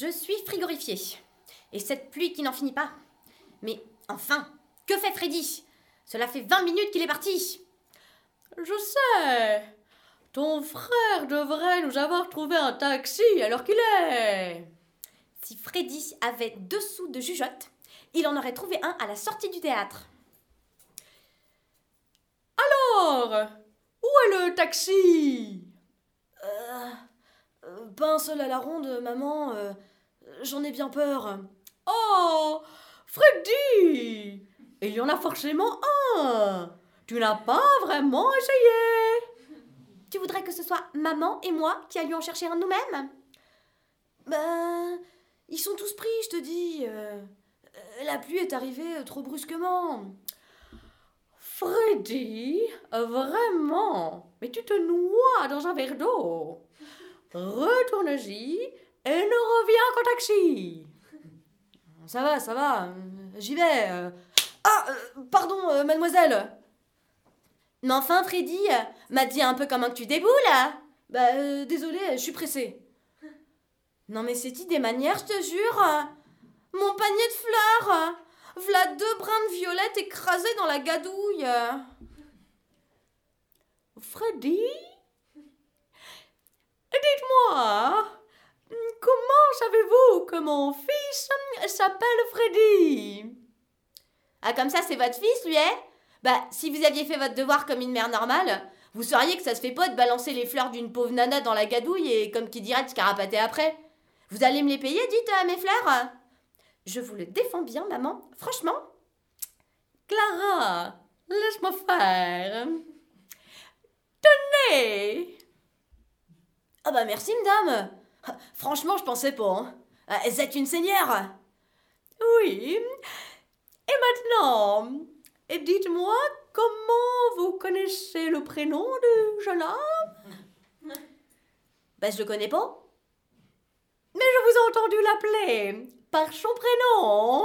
Je suis frigorifiée. Et cette pluie qui n'en finit pas. Mais enfin, que fait Freddy? Cela fait 20 minutes qu'il est parti. Je sais. Ton frère devrait nous avoir trouvé un taxi alors qu'il est. Si Freddy avait deux sous de jugeote, il en aurait trouvé un à la sortie du théâtre. Alors, où est le taxi? Euh, euh, Pas un seul à la ronde, maman. Euh, j'en ai bien peur. Oh, Freddy Il y en a forcément un. Tu n'as pas vraiment essayé. Tu voudrais que ce soit maman et moi qui allions en chercher un nous-mêmes? Ben, ils sont tous pris, je te dis. la pluie est arrivée trop brusquement. Freddy Vraiment? Mais tu te noies dans un verre d'eau. Retourne-y et ne reviens qu'au taxi. Ça va, ça va. J'y vais. Ah, pardon, euh, mademoiselle. Mais enfin, Freddy, m'a dit un peu comment que tu déboules. Bah, euh, désolé, je suis pressée. Non, mais c'est-tu des manières, je te jure Mon panier de fleurs V'là deux brins de violette écrasés dans la gadouille. Freddy? Dites-moi, comment savez-vous que mon fils s'appelle Freddy? Ah, comme ça, c'est votre fils, lui, est Bah, si vous aviez fait votre devoir comme une mère normale, vous sauriez que ça se fait pas de balancer les fleurs d'une pauvre nana dans la gadouille et, comme qui dirait, de se carapater après. Vous allez me les payer, dites, à mes fleurs? Je vous le défends bien, maman. Franchement. Clara, laisse-moi faire. Tenez. Ah bah merci, madame. Franchement, je pensais pas. Hein. Vous êtes une seigneur. Oui. Et maintenant, dites-moi comment vous connaissez le prénom du jeune homme? Bah, je le connais pas. Mais je vous ai entendu l'appeler par son prénom.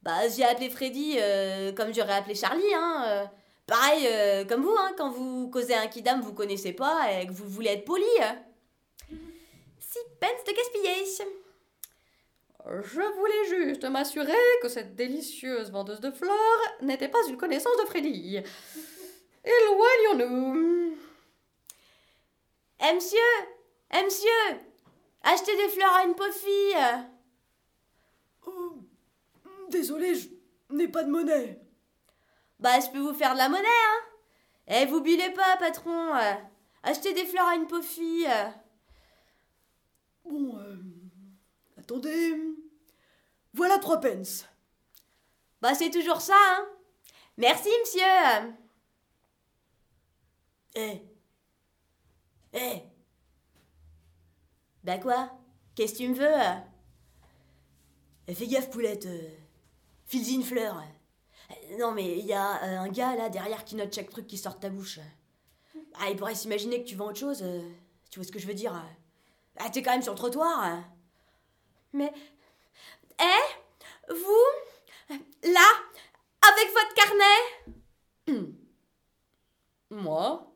Bah, j'ai appelé Freddy euh, comme j'aurais appelé Charlie, hein. Euh. Pareil, euh, comme vous, hein, quand vous causez un kidam vous connaissez pas et que vous voulez être poli. Si pence de gaspiller. Je voulais juste m'assurer que cette délicieuse vendeuse de fleurs n'était pas une connaissance de Freddy. Éloignons-nous. Eh, monsieur Eh, monsieur Acheter des fleurs à une pauvre fille oh, Désolé, je n'ai pas de monnaie. Bah, je peux vous faire de la monnaie, hein. Eh, vous bilez pas, patron. Achetez des fleurs à une pauvre fille Bon, euh, attendez. Voilà trois pence. Bah, c'est toujours ça, hein. Merci, monsieur. Eh. Eh. Bah quoi? Qu'est-ce que tu me veux? Eh, Fais gaffe, poulette. Euh, file une fleur. Eh, non, mais il y a euh, un gars là derrière qui note chaque truc qui sort de ta bouche. Ah, il pourrait s'imaginer que tu vends autre chose. Euh, tu vois ce que je veux dire Ah, t'es quand même sur le trottoir. Mais. Eh Vous Là Avec votre carnet? Moi?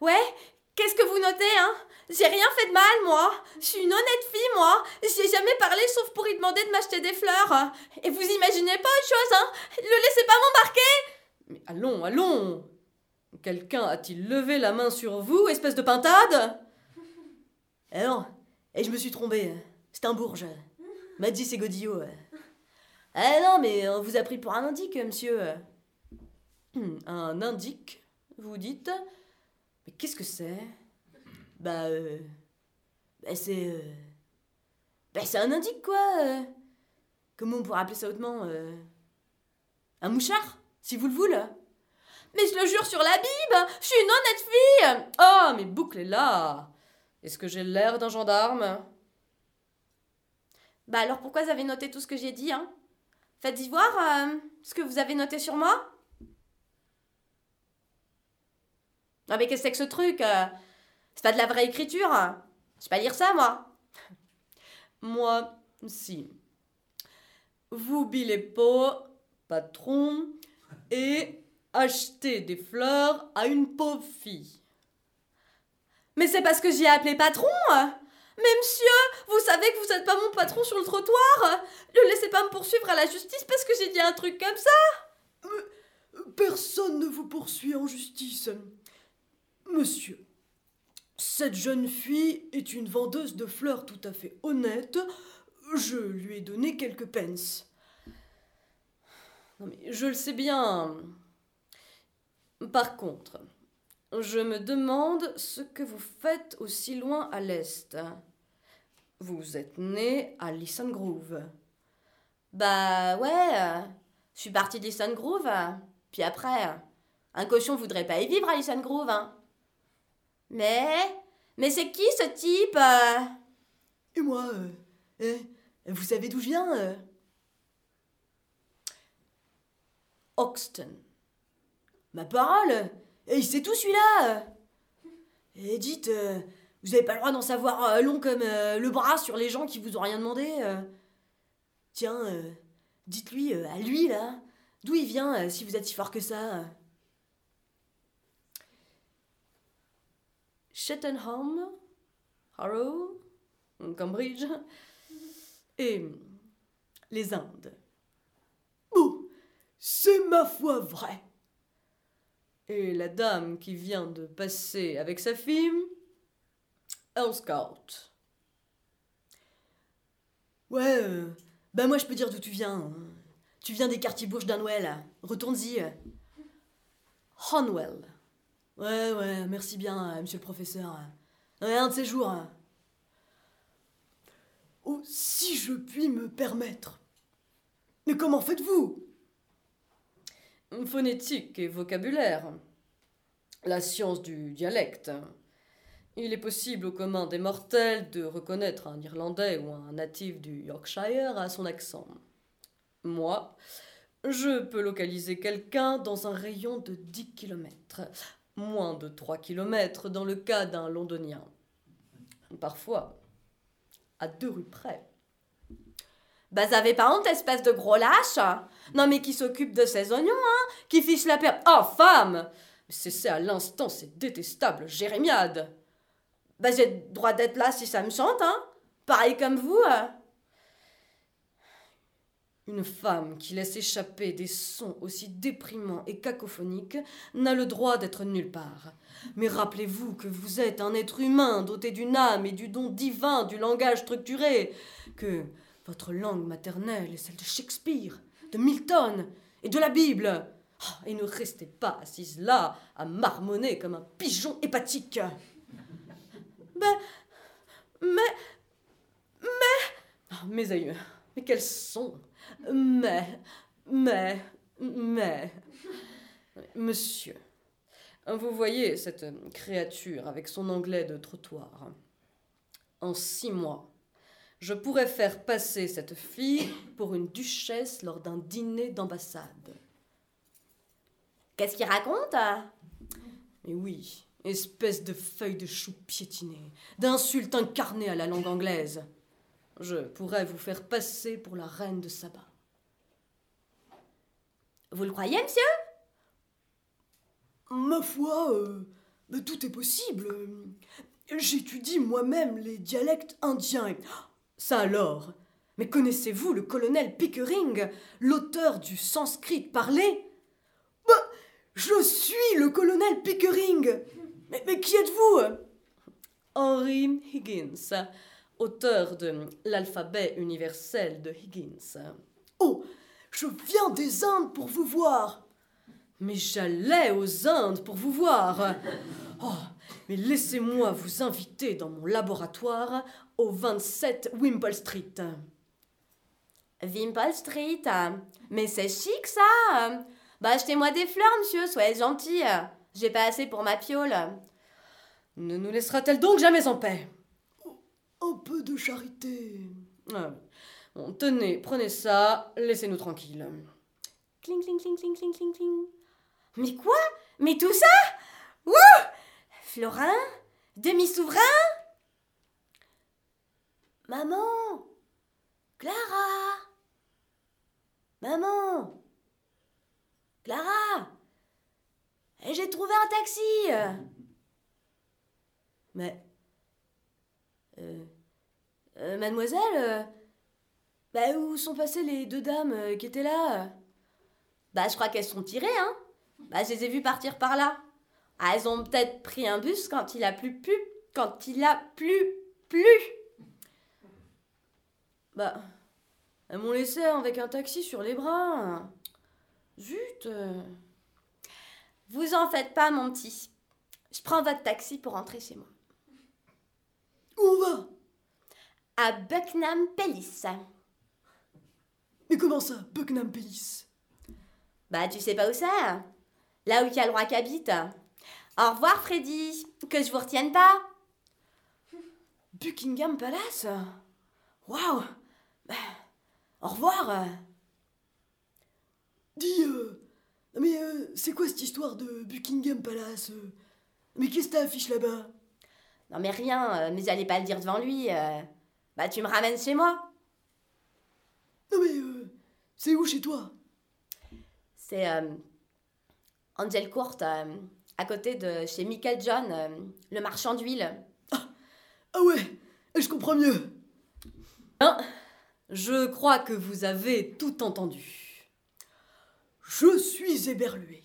Ouais Qu'est-ce que vous notez, hein? J'ai rien fait de mal, moi. Je suis une honnête fille, moi. J'ai jamais parlé sauf pour y demander de m'acheter des fleurs. Et vous imaginez pas autre chose, hein? Le laissez pas m'embarquer Mais allons, allons Quelqu'un a-t-il levé la main sur vous, espèce de pintade? Eh non, et je me suis trompé. C'est un bourge. M'a dit c'est Godillot. Eh non, mais on vous a pris pour un indique, monsieur. Un indique, vous dites? Qu'est-ce que c'est? Bah, euh, bah c'est. Euh, bah, c'est un indique, quoi. Euh. Comment on pourrait appeler ça autrement Un mouchard, si vous le voulez. Mais je le jure sur la Bible, je suis une honnête fille Ah, mais bouclez là Est-ce que j'ai l'air d'un gendarme? Bah alors pourquoi vous avez noté tout ce que j'ai dit, hein? Faites-y voir ce que vous avez noté sur moi. Ah mais qu'est-ce que c'est que ce truc c'est pas de la vraie écriture. Je sais pas lire ça, moi. Moi, si. Vous billez pas, patron, et achetez des fleurs à une pauvre fille. Mais c'est parce que j'ai appelé patron Mais monsieur, vous savez que vous n'êtes pas mon patron sur le trottoir Ne laissez pas me poursuivre à la justice parce que j'ai dit un truc comme ça Personne ne vous poursuit en justice. Monsieur, cette jeune fille est une vendeuse de fleurs tout à fait honnête. Je lui ai donné quelques pence. Non mais je le sais bien. Par contre, je me demande ce que vous faites aussi loin à l'est. Vous êtes né à Lisson Grove. Bah ouais, je suis partie d'Lisson Grove. Puis après, un cochon voudrait pas y vivre à Lisson Grove. Hein. Mais, mais c'est qui ce type euh? Et moi, euh, eh, vous savez d'où je viens euh? Hoxton. Ma parole? Et il sait tout celui-là Et dites, euh, vous avez pas le droit d'en savoir euh, long comme euh, le bras sur les gens qui vous ont rien demandé euh? Tiens, euh, dites-lui, euh, à lui là, d'où il vient euh, si vous êtes si fort que ça Cheltenham, Harrow, Cambridge et les Indes. Oh C'est ma foi vrai Et la dame qui vient de passer avec sa fille, un scout. Ouais, euh, bah moi je peux dire d'où tu viens. hein. Tu viens des quartiers bourges d'Anwell. Retourne-y. Honwell. Ouais, ouais, merci bien, euh, monsieur le professeur. Un de ces jours. Oh, si je puis me permettre. Mais comment faites-vous? Phonétique et vocabulaire. La science du dialecte. Il est possible au commun des mortels de reconnaître un Irlandais ou un natif du Yorkshire à son accent. Moi, je peux localiser quelqu'un dans un rayon de 10 km, moins de 3 km dans le cas d'un londonien. Parfois, à deux rues près. Bah, avez pas honte, espèce de gros lâche Non, mais qui s'occupe de ses oignons, hein Qui fiche la paire. Oh, femme Cessez à l'instant ces détestables jérémiades Bah, j'ai droit d'être là si ça me chante, hein Pareil comme vous. euh. Une femme qui laisse échapper des sons aussi déprimants et cacophoniques n'a le droit d'être nulle part. Mais rappelez-vous que vous êtes un être humain doté d'une âme et du don divin du langage structuré, que votre langue maternelle est celle de Shakespeare, de Milton et de la Bible. Ah, et ne restez pas assise là à marmonner comme un pigeon hépatique. Ben, mais. Ah, mes aïeux, mais quels sons Mais, mais, mais. Monsieur, vous voyez cette créature avec son anglais de trottoir. En six mois, je pourrais faire passer cette fille pour une duchesse lors d'un dîner d'ambassade. Qu'est-ce qu'il raconte? Mais oui, espèce de feuille de chou piétinée, d'insulte incarnée à la langue anglaise. Je pourrais vous faire passer pour la reine de Saba. Vous le croyez, monsieur? Ma foi, euh, bah, tout est possible. J'étudie moi-même les dialectes indiens. Ça alors? Mais connaissez-vous le colonel Pickering, l'auteur du sanskrit parlé? Je suis le colonel Pickering Mais, mais qui êtes-vous? Henry Higgins, auteur de l'alphabet universel de Higgins. Oh, je viens des Indes pour vous voir. Mais j'allais aux Indes pour vous voir. Oh, mais laissez-moi vous inviter dans mon laboratoire au 27 Wimple Street. Wimpole Street? Mais c'est chic, ça Bah, achetez-moi des fleurs, monsieur, soyez gentil. J'ai pas assez pour ma piole. Ne nous laissera-t-elle donc jamais en paix? Un peu de charité. Ah, Tenez, prenez ça, laissez-nous tranquilles. Cling, cling, cling, cling, cling, cling, cling. Mais quoi? Mais tout ça? Wouh Florin Demi-souverain? Maman! Clara! Maman! Clara! Eh, J'ai trouvé un taxi! Mais. euh, Euh, mademoiselle euh, Bah, où sont passées les deux dames euh, qui étaient là Bah, je crois qu'elles sont tirées, hein. Bah, je les ai vues partir par là. Ah, elles ont peut-être pris un bus quand il a plu, plu, quand il a plu, plu. Bah, elles m'ont laissé avec un taxi sur les bras. Zut euh. Vous en faites pas, mon petit. Je prends votre taxi pour rentrer chez moi. Où on va? À Buckingham Palace. Mais comment ça, Buckingham Palace? Bah, tu sais pas où c'est Là où il y a le roi qui habite. Au revoir, Freddy. Que je vous retienne pas. Buckingham Palace? Waouh Bah, Au revoir Dis, euh, mais euh, c'est quoi cette histoire de Buckingham Palace? Mais qu'est-ce que t'as affiche là-bas? Non, mais rien, euh, mais j'allais pas le dire devant lui. Bah, tu me ramènes chez moi. Non mais, euh, c'est où chez toi? C'est euh, Angel Court, euh, à côté de chez Michael John, euh, le marchand d'huile. Ah ouais, je comprends mieux Je crois que vous avez tout entendu. Je suis éberlué.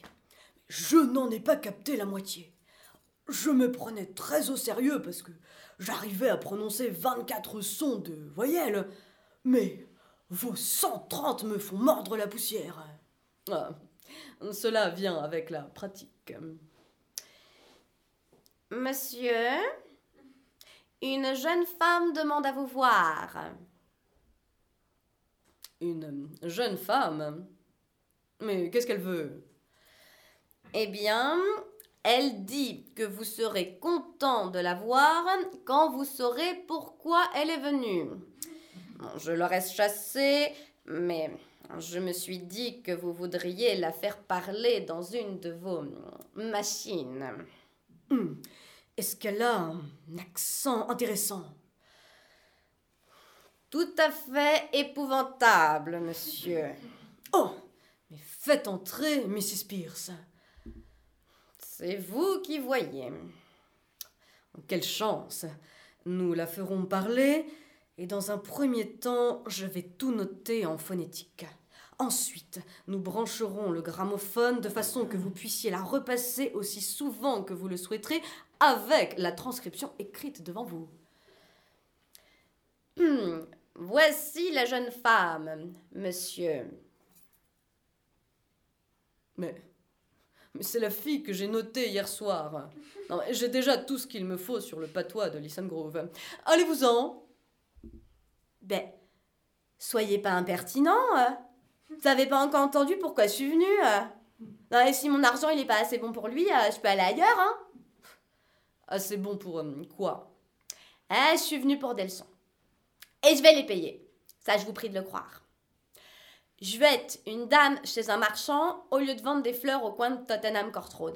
Je n'en ai pas capté la moitié. Je me prenais très au sérieux parce que j'arrivais à prononcer 24 sons de voyelles. Mais vos 130 me font mordre la poussière. Ah, cela vient avec la pratique. Monsieur, une jeune femme demande à vous voir. Une jeune femme? Mais qu'est-ce qu'elle veut? Eh bien, elle dit que vous serez content de la voir quand vous saurez pourquoi elle est venue. Je l'aurais chassée, mais je me suis dit que vous voudriez la faire parler dans une de vos machines. Hum, Est-ce qu'elle a un accent intéressant? Tout à fait épouvantable, monsieur. Oh Mais faites entrer Mrs. Pierce. C'est vous qui voyez. Quelle chance Nous la ferons parler et dans un premier temps, je vais tout noter en phonétique. Ensuite, nous brancherons le gramophone de façon que vous puissiez la repasser aussi souvent que vous le souhaiterez avec la transcription écrite devant vous. Hmm, Voici la jeune femme, monsieur. Mais, mais c'est la fille que j'ai notée hier soir. J'ai déjà tout ce qu'il me faut sur le patois de Grove. Allez-vous-en Ben, soyez pas impertinent. euh. Vous avez pas encore entendu pourquoi je suis venue euh. Non, et si mon argent il est pas assez bon pour lui, euh, je peux aller ailleurs, hein. Ah, c'est bon pour quoi? Eh, je suis venue pour des leçons. Et je vais les payer. Ça, je vous prie de le croire. Je vais être une dame chez un marchand au lieu de vendre des fleurs au coin de Tottenham Court Road.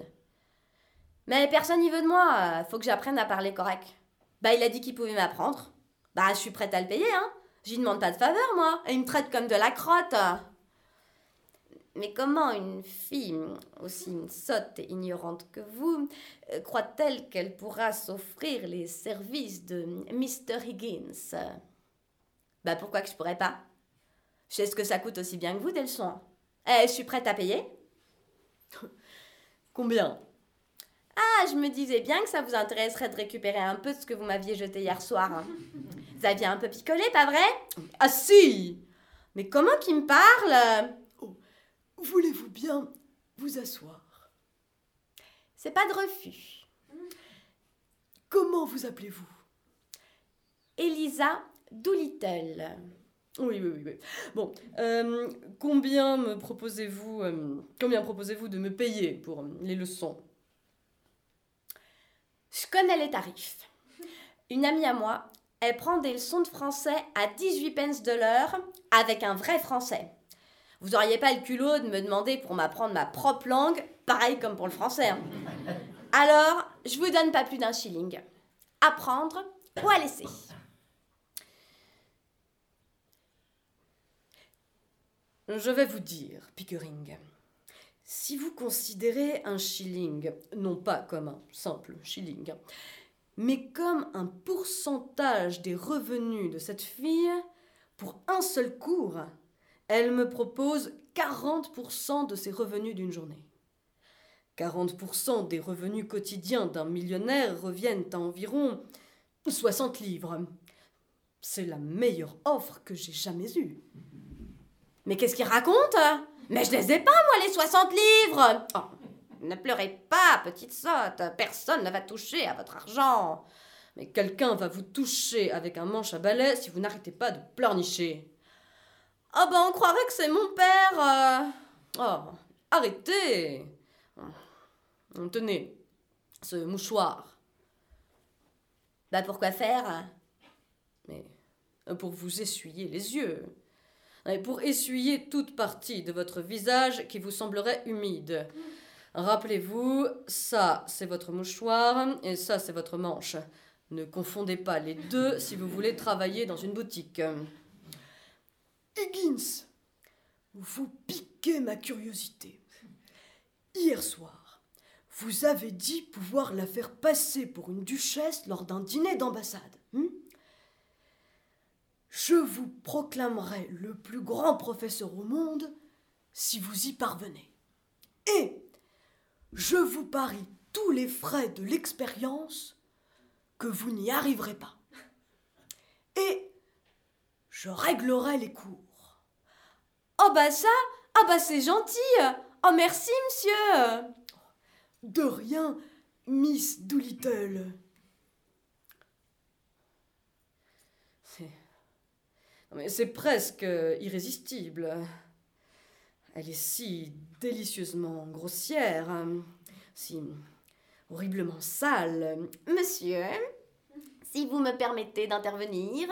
Mais personne n'y veut de moi. Faut que j'apprenne à parler correct. Bah, il a dit qu'il pouvait m'apprendre. Bah, je suis prête à le payer, hein. J'y demande pas de faveur, moi. Et il me traite comme de la crotte. Mais comment une fille aussi sotte et ignorante que vous euh, croit-elle qu'elle pourra s'offrir les services de Mr. Higgins? Bah pourquoi que je pourrais pas? Je sais ce que ça coûte aussi bien que vous des leçons. Eh, je suis prête à payer. Combien? Ah, je me disais bien que ça vous intéresserait de récupérer un peu de ce que vous m'aviez jeté hier soir. hein. Vous aviez un peu picolé, pas vrai? Ah si Mais comment qu'il me parle? Voulez-vous bien vous asseoir? C'est pas de refus. Comment vous appelez-vous? Elisa Doolittle. Oui, oui, oui. oui. Bon, euh, combien me proposez-vous euh, combien proposez-vous de me payer pour euh, les leçons? Je connais les tarifs. Une amie à moi, elle prend des leçons de français à 18 pence de l'heure avec un vrai français. Vous auriez pas le culot de me demander pour m'apprendre ma propre langue, pareil comme pour le français. hein. Alors, je vous donne pas plus d'un shilling. À prendre ou à laisser. Je vais vous dire, Pickering, si vous considérez un shilling non pas comme un simple shilling, mais comme un pourcentage des revenus de cette fille, pour un seul cours, elle me propose 40% de ses revenus d'une journée. 40% des revenus quotidiens d'un millionnaire reviennent à environ 60 livres. C'est la meilleure offre que j'ai jamais eue. Mais qu'est-ce qu'il raconte? Mais je les ai pas, moi, les 60 livres oh, Ne pleurez pas, petite sotte. Personne ne va toucher à votre argent. Mais quelqu'un va vous toucher avec un manche à balai si vous n'arrêtez pas de pleurnicher. Oh ben, on croirait que c'est mon père. Euh. Oh, arrêtez Tenez, ce mouchoir. Bah pourquoi faire? Mais pour vous essuyer les yeux. Pour essuyer toute partie de votre visage qui vous semblerait humide. Rappelez-vous, ça c'est votre mouchoir et ça c'est votre manche. Ne confondez pas les deux si vous voulez travailler dans une boutique. Higgins, vous piquez ma curiosité. Hier soir, vous avez dit pouvoir la faire passer pour une duchesse lors d'un dîner d'ambassade. Hmm? Je vous proclamerai le plus grand professeur au monde si vous y parvenez. Et je vous parie tous les frais de l'expérience que vous n'y arriverez pas. Et je réglerai les cours. Oh bah ça, ah bah c'est gentil. Oh merci monsieur. De rien, Miss Doolittle. C'est presque irrésistible. Elle est si délicieusement grossière, si horriblement sale. Monsieur, si vous me permettez d'intervenir,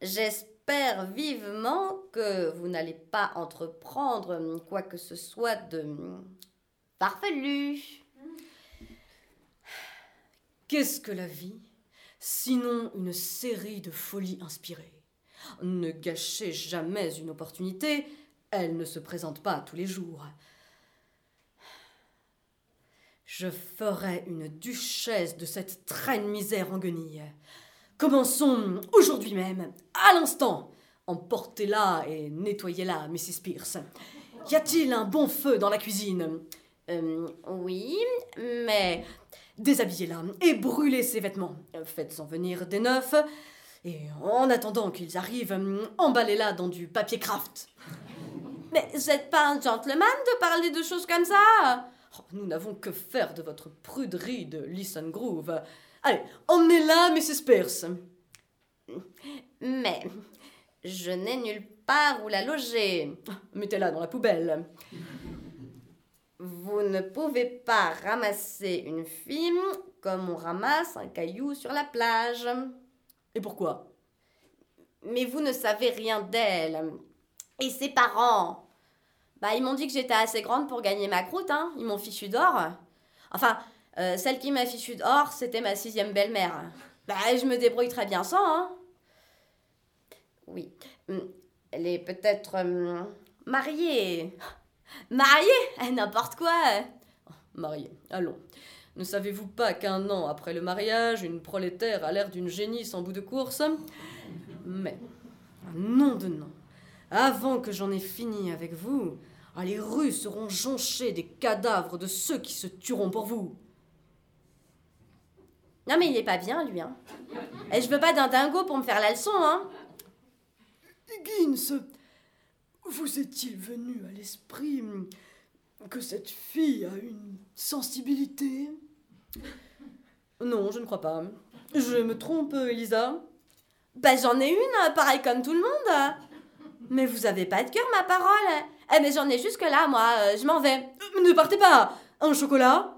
j'espère vivement que vous n'allez pas entreprendre quoi que ce soit de farfelu. Qu'est-ce que la vie Sinon une série de folies inspirées? Ne gâchez jamais une opportunité, elle ne se présente pas tous les jours. Je ferai une duchesse de cette traîne misère en guenille. Commençons aujourd'hui même, à l'instant. Emportez-la et nettoyez-la, Mrs. Pierce. Y a-t-il un bon feu dans la cuisine? Euh, Oui, mais déshabillez-la et brûlez ses vêtements. Faites-en venir des neufs. Et en attendant qu'ils arrivent, emballez-la dans du papier craft. Mais vous n'êtes pas un gentleman de parler de choses comme ça? Oh, Nous n'avons que faire de votre pruderie de Listen Groove. Allez, emmenez-la, Mrs. Pierce. Mais je n'ai nulle part où la loger. Mettez-la dans la poubelle. Vous ne pouvez pas ramasser une fille comme on ramasse un caillou sur la plage. Et pourquoi? Mais vous ne savez rien d'elle. Et ses parents Bah, ils m'ont dit que j'étais assez grande pour gagner ma croûte, hein. Ils m'ont fichu d'or. Enfin, euh, celle qui m'a fichu d'or, c'était ma sixième belle-mère. Bah, je me débrouille très bien sans, hein. Oui. Hum, elle est peut-être hum, mariée. Mariée? Eh, N'importe quoi. Mariée. Allons. Ne savez-vous pas qu'un an après le mariage, une prolétaire a l'air d'une génie sans bout de course? Mais, nom de nom, avant que j'en ai fini avec vous, ah, les rues seront jonchées des cadavres de ceux qui se tueront pour vous. Non mais il est pas bien lui, hein. Et je veux pas d'un dingo pour me faire la leçon, hein. Higgins, vous est-il venu à l'esprit que cette fille a une sensibilité? Non, je ne crois pas. Je me trompe, Elisa Ben j'en ai une, pareil comme tout le monde. Mais vous avez pas de cœur, ma parole. Eh mais j'en ai jusque là, moi, euh, je m'en vais. Euh, ne partez pas Un chocolat?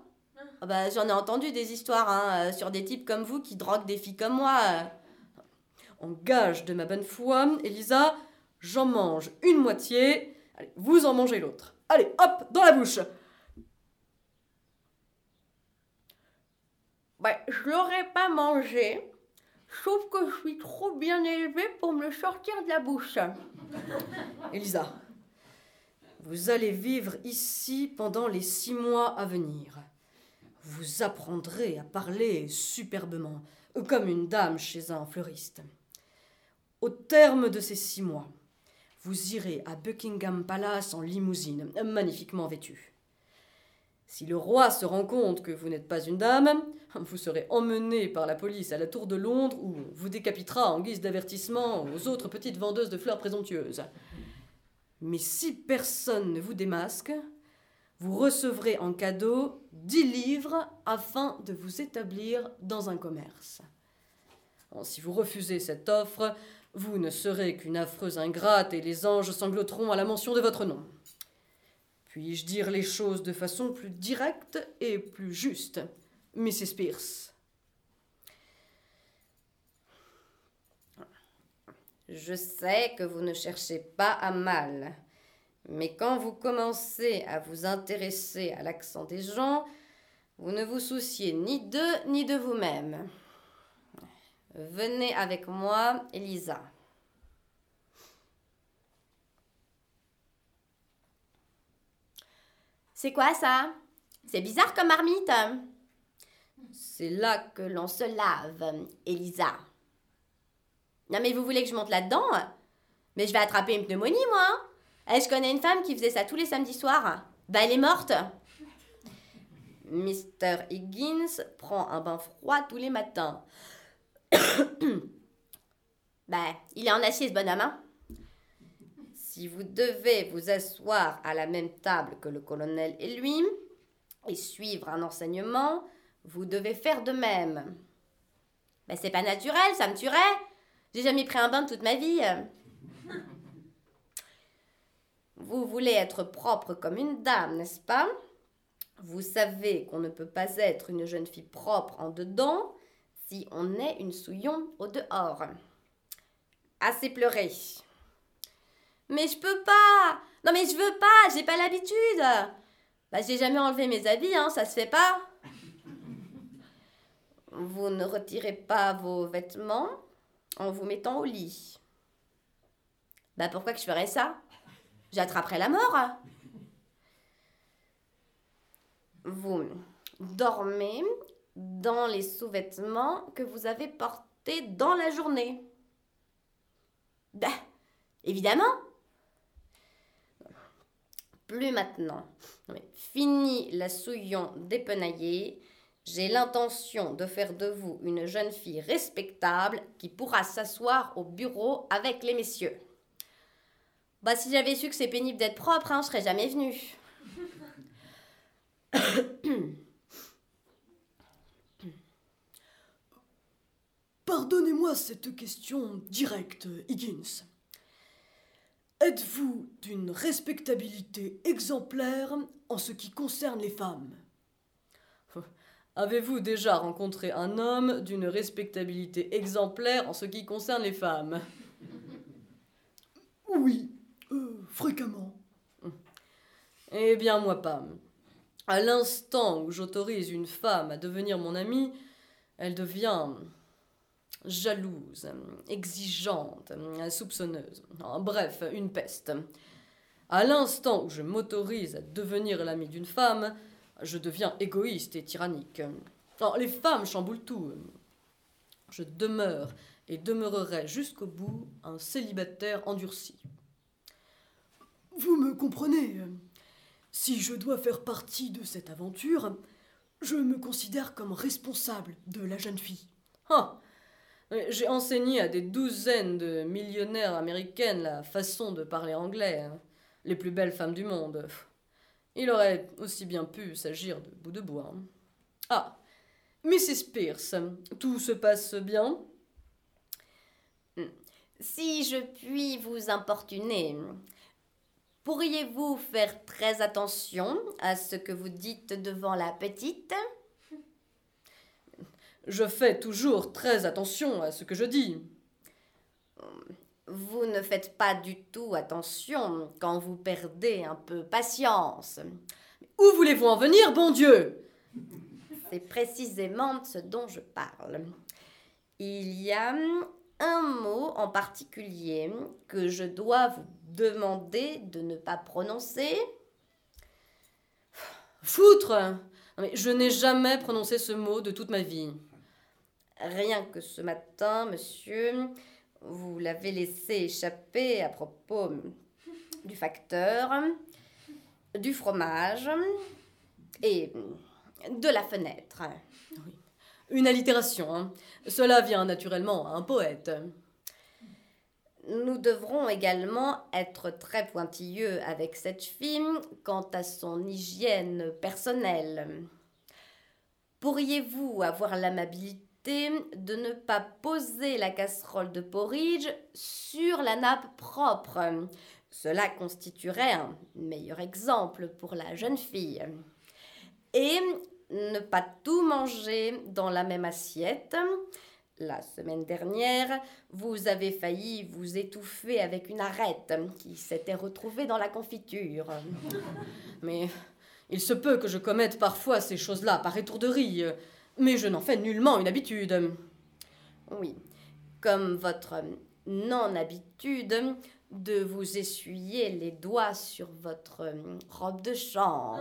Ah bah, J'en ai entendu des histoires hein, euh, sur des types comme vous qui droguent des filles comme moi. En gage de ma bonne foi, Elisa, j'en mange une moitié. Allez, vous en mangez l'autre. Allez, hop, dans la bouche Bah, je l'aurais pas mangé, sauf que je suis trop bien élevée pour me le sortir de la bouche. Elisa, vous allez vivre ici pendant les six mois à venir. Vous apprendrez à parler superbement, comme une dame chez un fleuriste. Au terme de ces six mois, vous irez à Buckingham Palace en limousine, magnifiquement vêtue. Si le roi se rend compte que vous n'êtes pas une dame, vous serez emmené par la police à la tour de Londres où vous décapitera en guise d'avertissement aux autres petites vendeuses de fleurs présomptueuses. Mais si personne ne vous démasque, vous recevrez en cadeau 10 livres afin de vous établir dans un commerce. si vous refusez cette offre, vous ne serez qu'une affreuse ingrate et les anges sangloteront à la mention de votre nom. Puis-je dire les choses de façon plus directe et plus juste, Mrs. Pierce Je sais que vous ne cherchez pas à mal, mais quand vous commencez à vous intéresser à l'accent des gens, vous ne vous souciez ni d'eux ni de vous-même. Venez avec moi, Elisa. C'est quoi ça? C'est bizarre comme marmite. C'est là que l'on se lave, Elisa. Non mais vous voulez que je monte là-dedans? Mais je vais attraper une pneumonie, moi. Eh, je connais une femme qui faisait ça tous les samedis soirs. Bah elle est morte. Mr. Higgins prend un bain froid tous les matins. bah, il est en acier ce bonhomme, hein Si vous devez vous asseoir à la même table que le colonel et lui, et suivre un enseignement, vous devez faire de même. Bah, c'est pas naturel, ça me tuerait. J'ai jamais pris un bain de toute ma vie. Vous voulez être propre comme une dame, n'est-ce pas? Vous savez qu'on ne peut pas être une jeune fille propre en dedans si on est une souillon au dehors. Assez pleuré. Mais je peux pas Non mais je veux pas, j'ai pas l'habitude Bah j'ai jamais enlevé mes habits, hein, ça se fait pas. Vous ne retirez pas vos vêtements en vous mettant au lit. Bah pourquoi que je ferais ça? J'attraperai la mort. Vous dormez dans les sous-vêtements que vous avez portés dans la journée. Bah, évidemment. Plus maintenant. Fini la souillon dépenaillée. J'ai l'intention de faire de vous une jeune fille respectable qui pourra s'asseoir au bureau avec les messieurs. Bah si j'avais su que c'est pénible d'être propre, hein, je serais jamais venue. Pardonnez-moi cette question directe, Higgins. Êtes-vous d'une respectabilité exemplaire en ce qui concerne les femmes? Avez-vous déjà rencontré un homme d'une respectabilité exemplaire en ce qui concerne les femmes? Oui, euh, fréquemment. Eh bien, moi pas. À l'instant où j'autorise une femme à devenir mon amie, elle devient jalouse, exigeante, soupçonneuse. bref, une peste. À l'instant où je m'autorise à devenir l'amie d'une femme, je deviens égoïste et tyrannique. les femmes chamboulent tout. Je demeure et demeurerai jusqu'au bout un célibataire endurci. Vous me comprenez? Si je dois faire partie de cette aventure, je me considère comme responsable de la jeune fille. Ah J'ai enseigné à des douzaines de millionnaires américaines la façon de parler anglais. Hein. Les plus belles femmes du monde. Il aurait aussi bien pu s'agir de bout de bois. Ah Mrs. Pierce, tout se passe bien? Si je puis vous importuner, Pourriez-vous faire très attention à ce que vous dites devant la petite? Je fais toujours très attention à ce que je dis. Vous ne faites pas du tout attention quand vous perdez un peu patience. Où voulez-vous en venir, bon Dieu? C'est précisément ce dont je parle. Il y a un mot en particulier que je dois vous demander de ne pas prononcer. Foutre je n'ai jamais prononcé ce mot de toute ma vie. Rien que ce matin, monsieur, vous l'avez laissé échapper à propos du facteur, du fromage et de la fenêtre. Une allitération. hein. Cela vient naturellement à un poète. Nous devrons également être très pointilleux avec cette fille quant à son hygiène personnelle. Pourriez-vous avoir l'amabilité de ne pas poser la casserole de porridge sur la nappe propre Cela constituerait un meilleur exemple pour la jeune fille. Et ne pas tout manger dans la même assiette. La semaine dernière, vous avez failli vous étouffer avec une arête qui s'était retrouvée dans la confiture. Mais il se peut que je commette parfois ces choses-là par étourderie, mais je n'en fais nullement une habitude. Oui, comme votre non-habitude de vous essuyer les doigts sur votre euh, robe de chambre.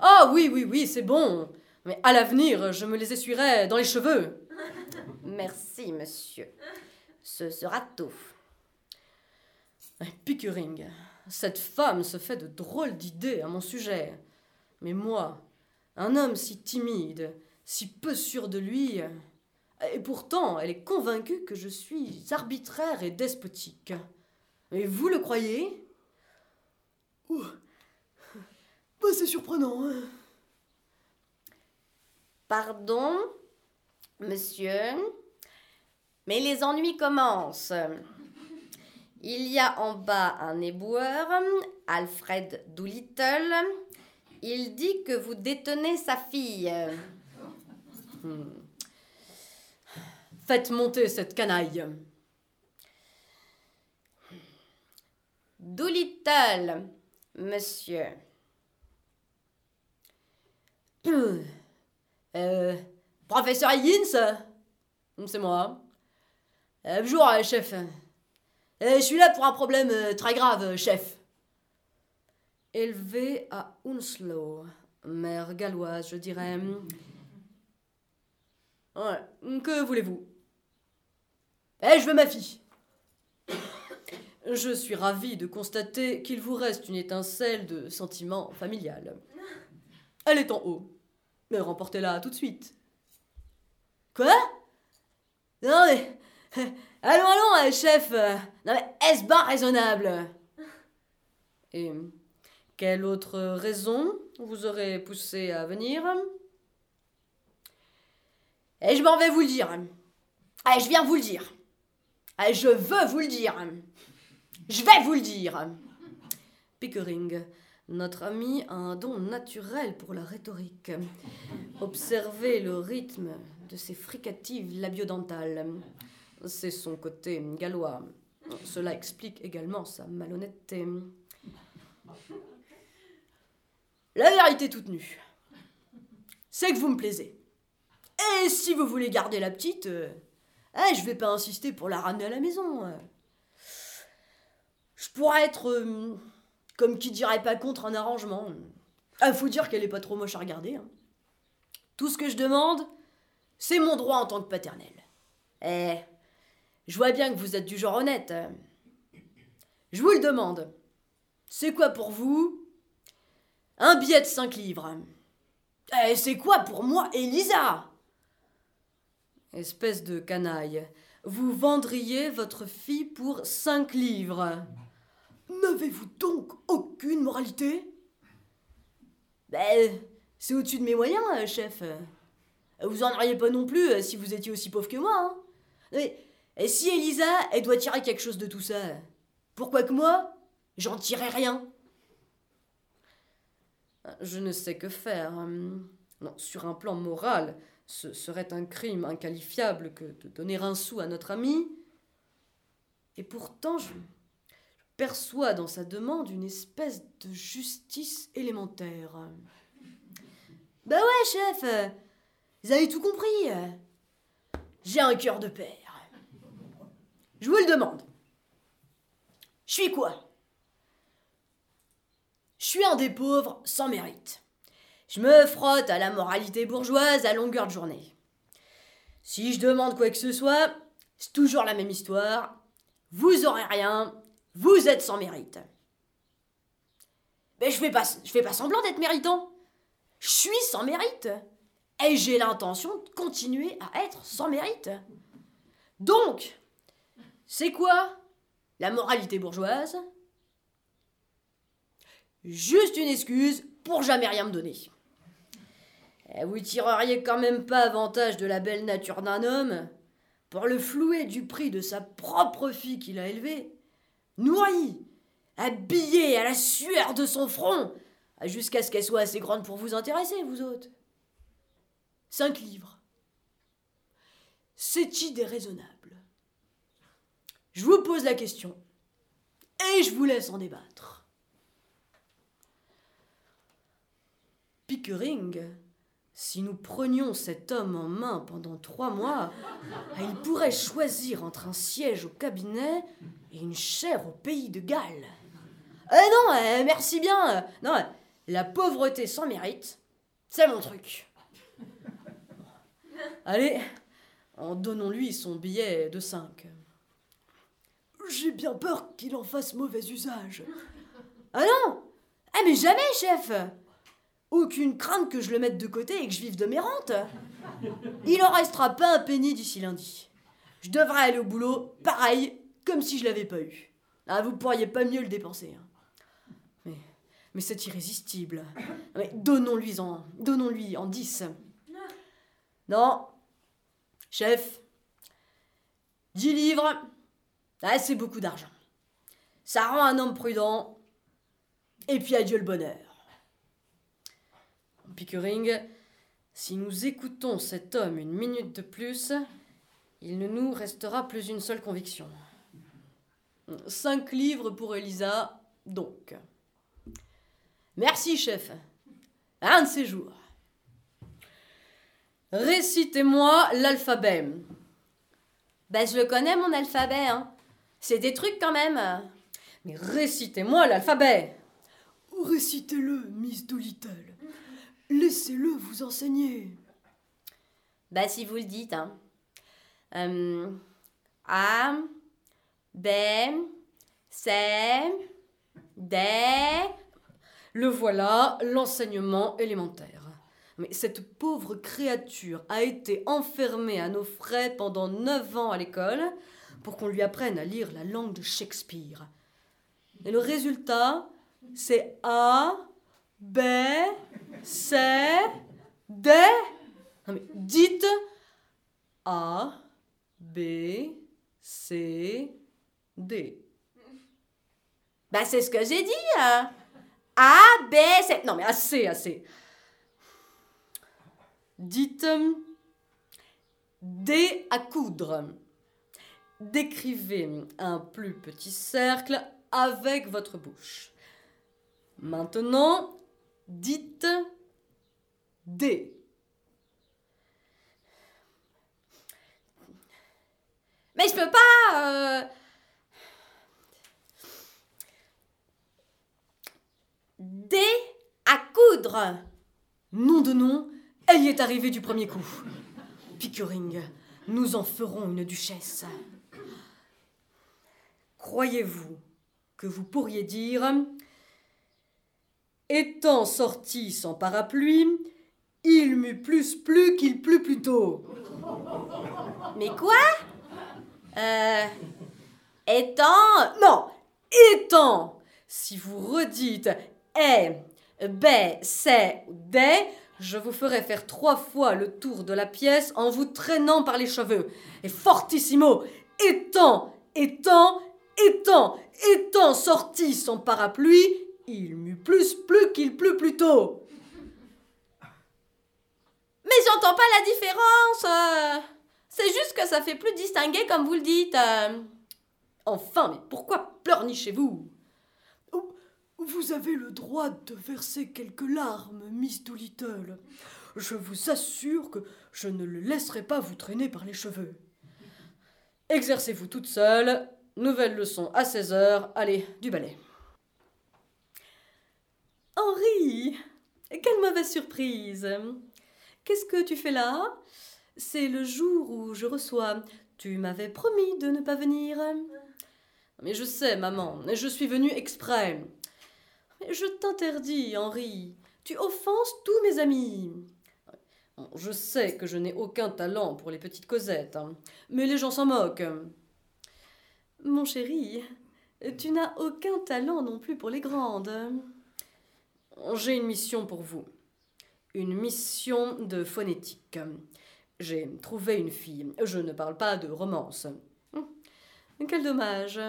Ah oui, oui, oui, c'est bon. Mais à l'avenir, je me les essuierai dans les cheveux. Merci, monsieur. Ce sera tout. Pickering, cette femme se fait de drôles d'idées à mon sujet. Mais moi, un homme si timide, si peu sûr de lui, et pourtant elle est convaincue que je suis arbitraire et despotique. Et vous le croyez? Bah, c'est surprenant. hein. Pardon, monsieur, mais les ennuis commencent. Il y a en bas un éboueur, Alfred Doolittle. Il dit que vous détenez sa fille. Faites monter cette canaille. Doolittle, monsieur. Euh, professeur Higgins C'est moi. Euh, bonjour, euh, chef. Je suis là pour un problème très grave, chef. Élevé à Hounslow, mère galloise, je dirais. Que voulez-vous? Eh, je veux ma fille. Je suis ravi de constater qu'il vous reste une étincelle de sentiment familial. Elle est en haut. Mais remportez-la tout de suite. Quoi? Non mais... Allons, allons, euh, chef Non mais est-ce bien raisonnable? Et quelle autre raison vous aurait poussé à venir? Et je m'en vais vous le dire. Ah, je viens vous le dire. Ah, je veux vous le dire. Je vais vous le dire. Pickering, notre ami a un don naturel pour la rhétorique. Observez le rythme de ses fricatives labiodentales. C'est son côté gallois. Cela explique également sa malhonnêteté. La vérité toute nue, c'est que vous me plaisez. Et si vous voulez garder la petite, euh, eh, je vais pas insister pour la ramener à la maison. euh. Je pourrais être, euh, comme qui dirait pas contre un arrangement. Ah, faut dire qu'elle est pas trop moche à regarder. hein. Tout ce que je demande, c'est mon droit en tant que paternel. Eh, je vois bien que vous êtes du genre honnête. hein. Je vous le demande. C'est quoi pour vous un billet de 5 livres? Eh, c'est quoi pour moi, Elisa? Espèce de canaille. Vous vendriez votre fille pour 5 livres. N'avez-vous donc aucune moralité? Ben, c'est au-dessus de mes moyens, euh, chef. Vous en auriez pas non plus euh, si vous étiez aussi pauvre que moi. Hein. Mais, et si Elisa, elle doit tirer quelque chose de tout ça Pourquoi que moi, j'en tirerai rien? Je ne sais que faire. Hum, Non, sur un plan moral, ce serait un crime inqualifiable que de donner un sou à notre ami. Et pourtant, je, perçois dans sa demande une espèce de justice élémentaire. Bah ouais, chef Vous avez tout compris. J'ai un cœur de père. Je vous le demande. Je suis quoi? Je suis un des pauvres sans mérite. Je me frotte à la moralité bourgeoise à longueur de journée. Si je demande quoi que ce soit, c'est toujours la même histoire. Vous aurez rien, vous êtes sans mérite. Mais je fais pas, je fais pas semblant d'être méritant. Je suis sans mérite. Et j'ai l'intention de continuer à être sans mérite. Donc, c'est quoi la moralité bourgeoise? Juste une excuse pour jamais rien me donner. Eh, vous tireriez quand même pas avantage de la belle nature d'un homme pour le flouer du prix de sa propre fille qu'il a élevée, nourrie, habillée à la sueur de son front, jusqu'à ce qu'elle soit assez grande pour vous intéresser, vous autres. Cinq livres. C'est-il déraisonnable Je vous pose la question et je vous laisse en débattre. Pickering si nous prenions cet homme en main pendant trois mois, il pourrait choisir entre un siège au cabinet et une chaire au pays de Galles. Eh non, eh, merci bien. Non, la pauvreté sans mérite, c'est mon truc. Allez, en donnons-lui son billet de 5. J'ai bien peur qu'il en fasse mauvais usage. Ah non? Ah mais jamais, chef aucune crainte que je le mette de côté et que je vive de mes rentes. Il en restera pas un penny d'ici lundi. Je devrais aller au boulot, pareil, comme si je l'avais pas eu. Ah, vous pourriez pas mieux le dépenser. Hein. Mais, c'est irrésistible. Mais donnons-lui en, donnons-lui en 10. Non, chef, 10 livres, ah, c'est beaucoup d'argent. Ça rend un homme prudent. Et puis adieu le bonheur. Pickering, si nous écoutons cet homme une minute de plus, il ne nous restera plus une seule conviction. Cinq livres pour Elisa, donc. Merci, chef. Un de ces jours. Récitez-moi l'alphabet. Ben, je le connais, mon alphabet, hein. C'est des trucs quand même. Mais récitez-moi l'alphabet. Récitez-le, Miss Doolittle. Laissez-le vous enseigner. Bah, si vous le dites, hein. A, B, C, D. Le voilà, l'enseignement élémentaire. Mais cette pauvre créature a été enfermée à nos frais pendant neuf ans à l'école pour qu'on lui apprenne à lire la langue de Shakespeare. Et le résultat, c'est A, B, C, D. Non mais dites A, B, C, D. Bah c'est ce que j'ai dit. Hein. A, B, C. Non mais assez, assez. Dites D à coudre. Décrivez un plus petit cercle avec votre bouche. Maintenant, dites D. Mais je peux pas. Euh... D à coudre. Nom de nom, elle y est arrivée du premier coup. Pickering, nous en ferons une duchesse. Croyez-vous que vous pourriez dire Étant sorti sans parapluie, il m'eut plus plu qu'il plut plus tôt. Mais quoi? Euh. Étant? Non Étant Si vous redites est, B, C, D, je vous ferai faire trois fois le tour de la pièce en vous traînant par les cheveux. Et fortissimo Étant, étant, étant, étant sorti sans parapluie, il m'eut plus plu qu'il plut plus tôt. Mais j'entends pas la différence. Euh. C'est juste que ça fait plus distingué comme vous le dites. Euh. Enfin, mais pourquoi pleurnichez-vous? Vous avez le droit de verser quelques larmes, Miss Doolittle. Je vous assure que je ne le laisserai pas vous traîner par les cheveux. Exercez-vous toute seule. Nouvelle leçon à 16 heures. Allez, du ballet. Henri Quelle mauvaise surprise. Qu'est-ce que tu fais là? C'est le jour où je reçois. Tu m'avais promis de ne pas venir. Mais je sais, maman, je suis venue exprès. Mais je t'interdis, Henri. Tu offenses tous mes amis. Je sais que je n'ai aucun talent pour les petites causettes, hein, mais les gens s'en moquent. Mon chéri, tu n'as aucun talent non plus pour les grandes. J'ai une mission pour vous. Une mission de phonétique. J'ai trouvé une fille. Je ne parle pas de romance. Hum, quel dommage.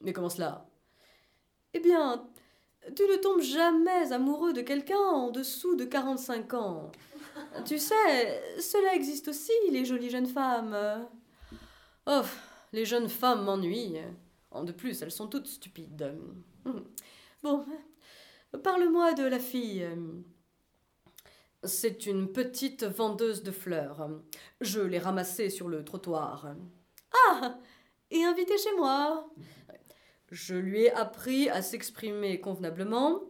Mais comment cela? Eh bien, tu ne tombes jamais amoureux de quelqu'un en dessous de 45 ans. Tu sais, cela existe aussi, les jolies jeunes femmes. Oh, les jeunes femmes m'ennuient. De plus, elles sont toutes stupides. Bon, parle-moi de la fille. C'est une petite vendeuse de fleurs. Je l'ai ramassée sur le trottoir. Ah Et invitée chez moi Je lui ai appris à s'exprimer convenablement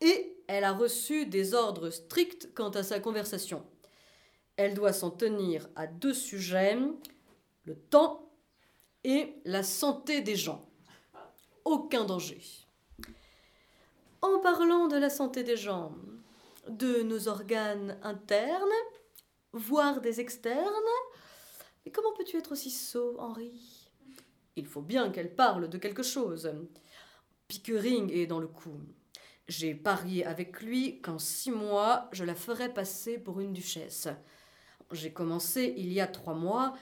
et elle a reçu des ordres stricts quant à sa conversation. Elle doit s'en tenir à deux sujets, le temps et la santé des gens. Aucun danger. En parlant de la santé des gens, de nos organes internes, voire des externes, et comment peux-tu être aussi sot, Henri? Il faut bien qu'elle parle de quelque chose. Pickering est dans le coup. J'ai parié avec lui qu'en six mois, je la ferais passer pour une duchesse. J'ai commencé il y a trois mois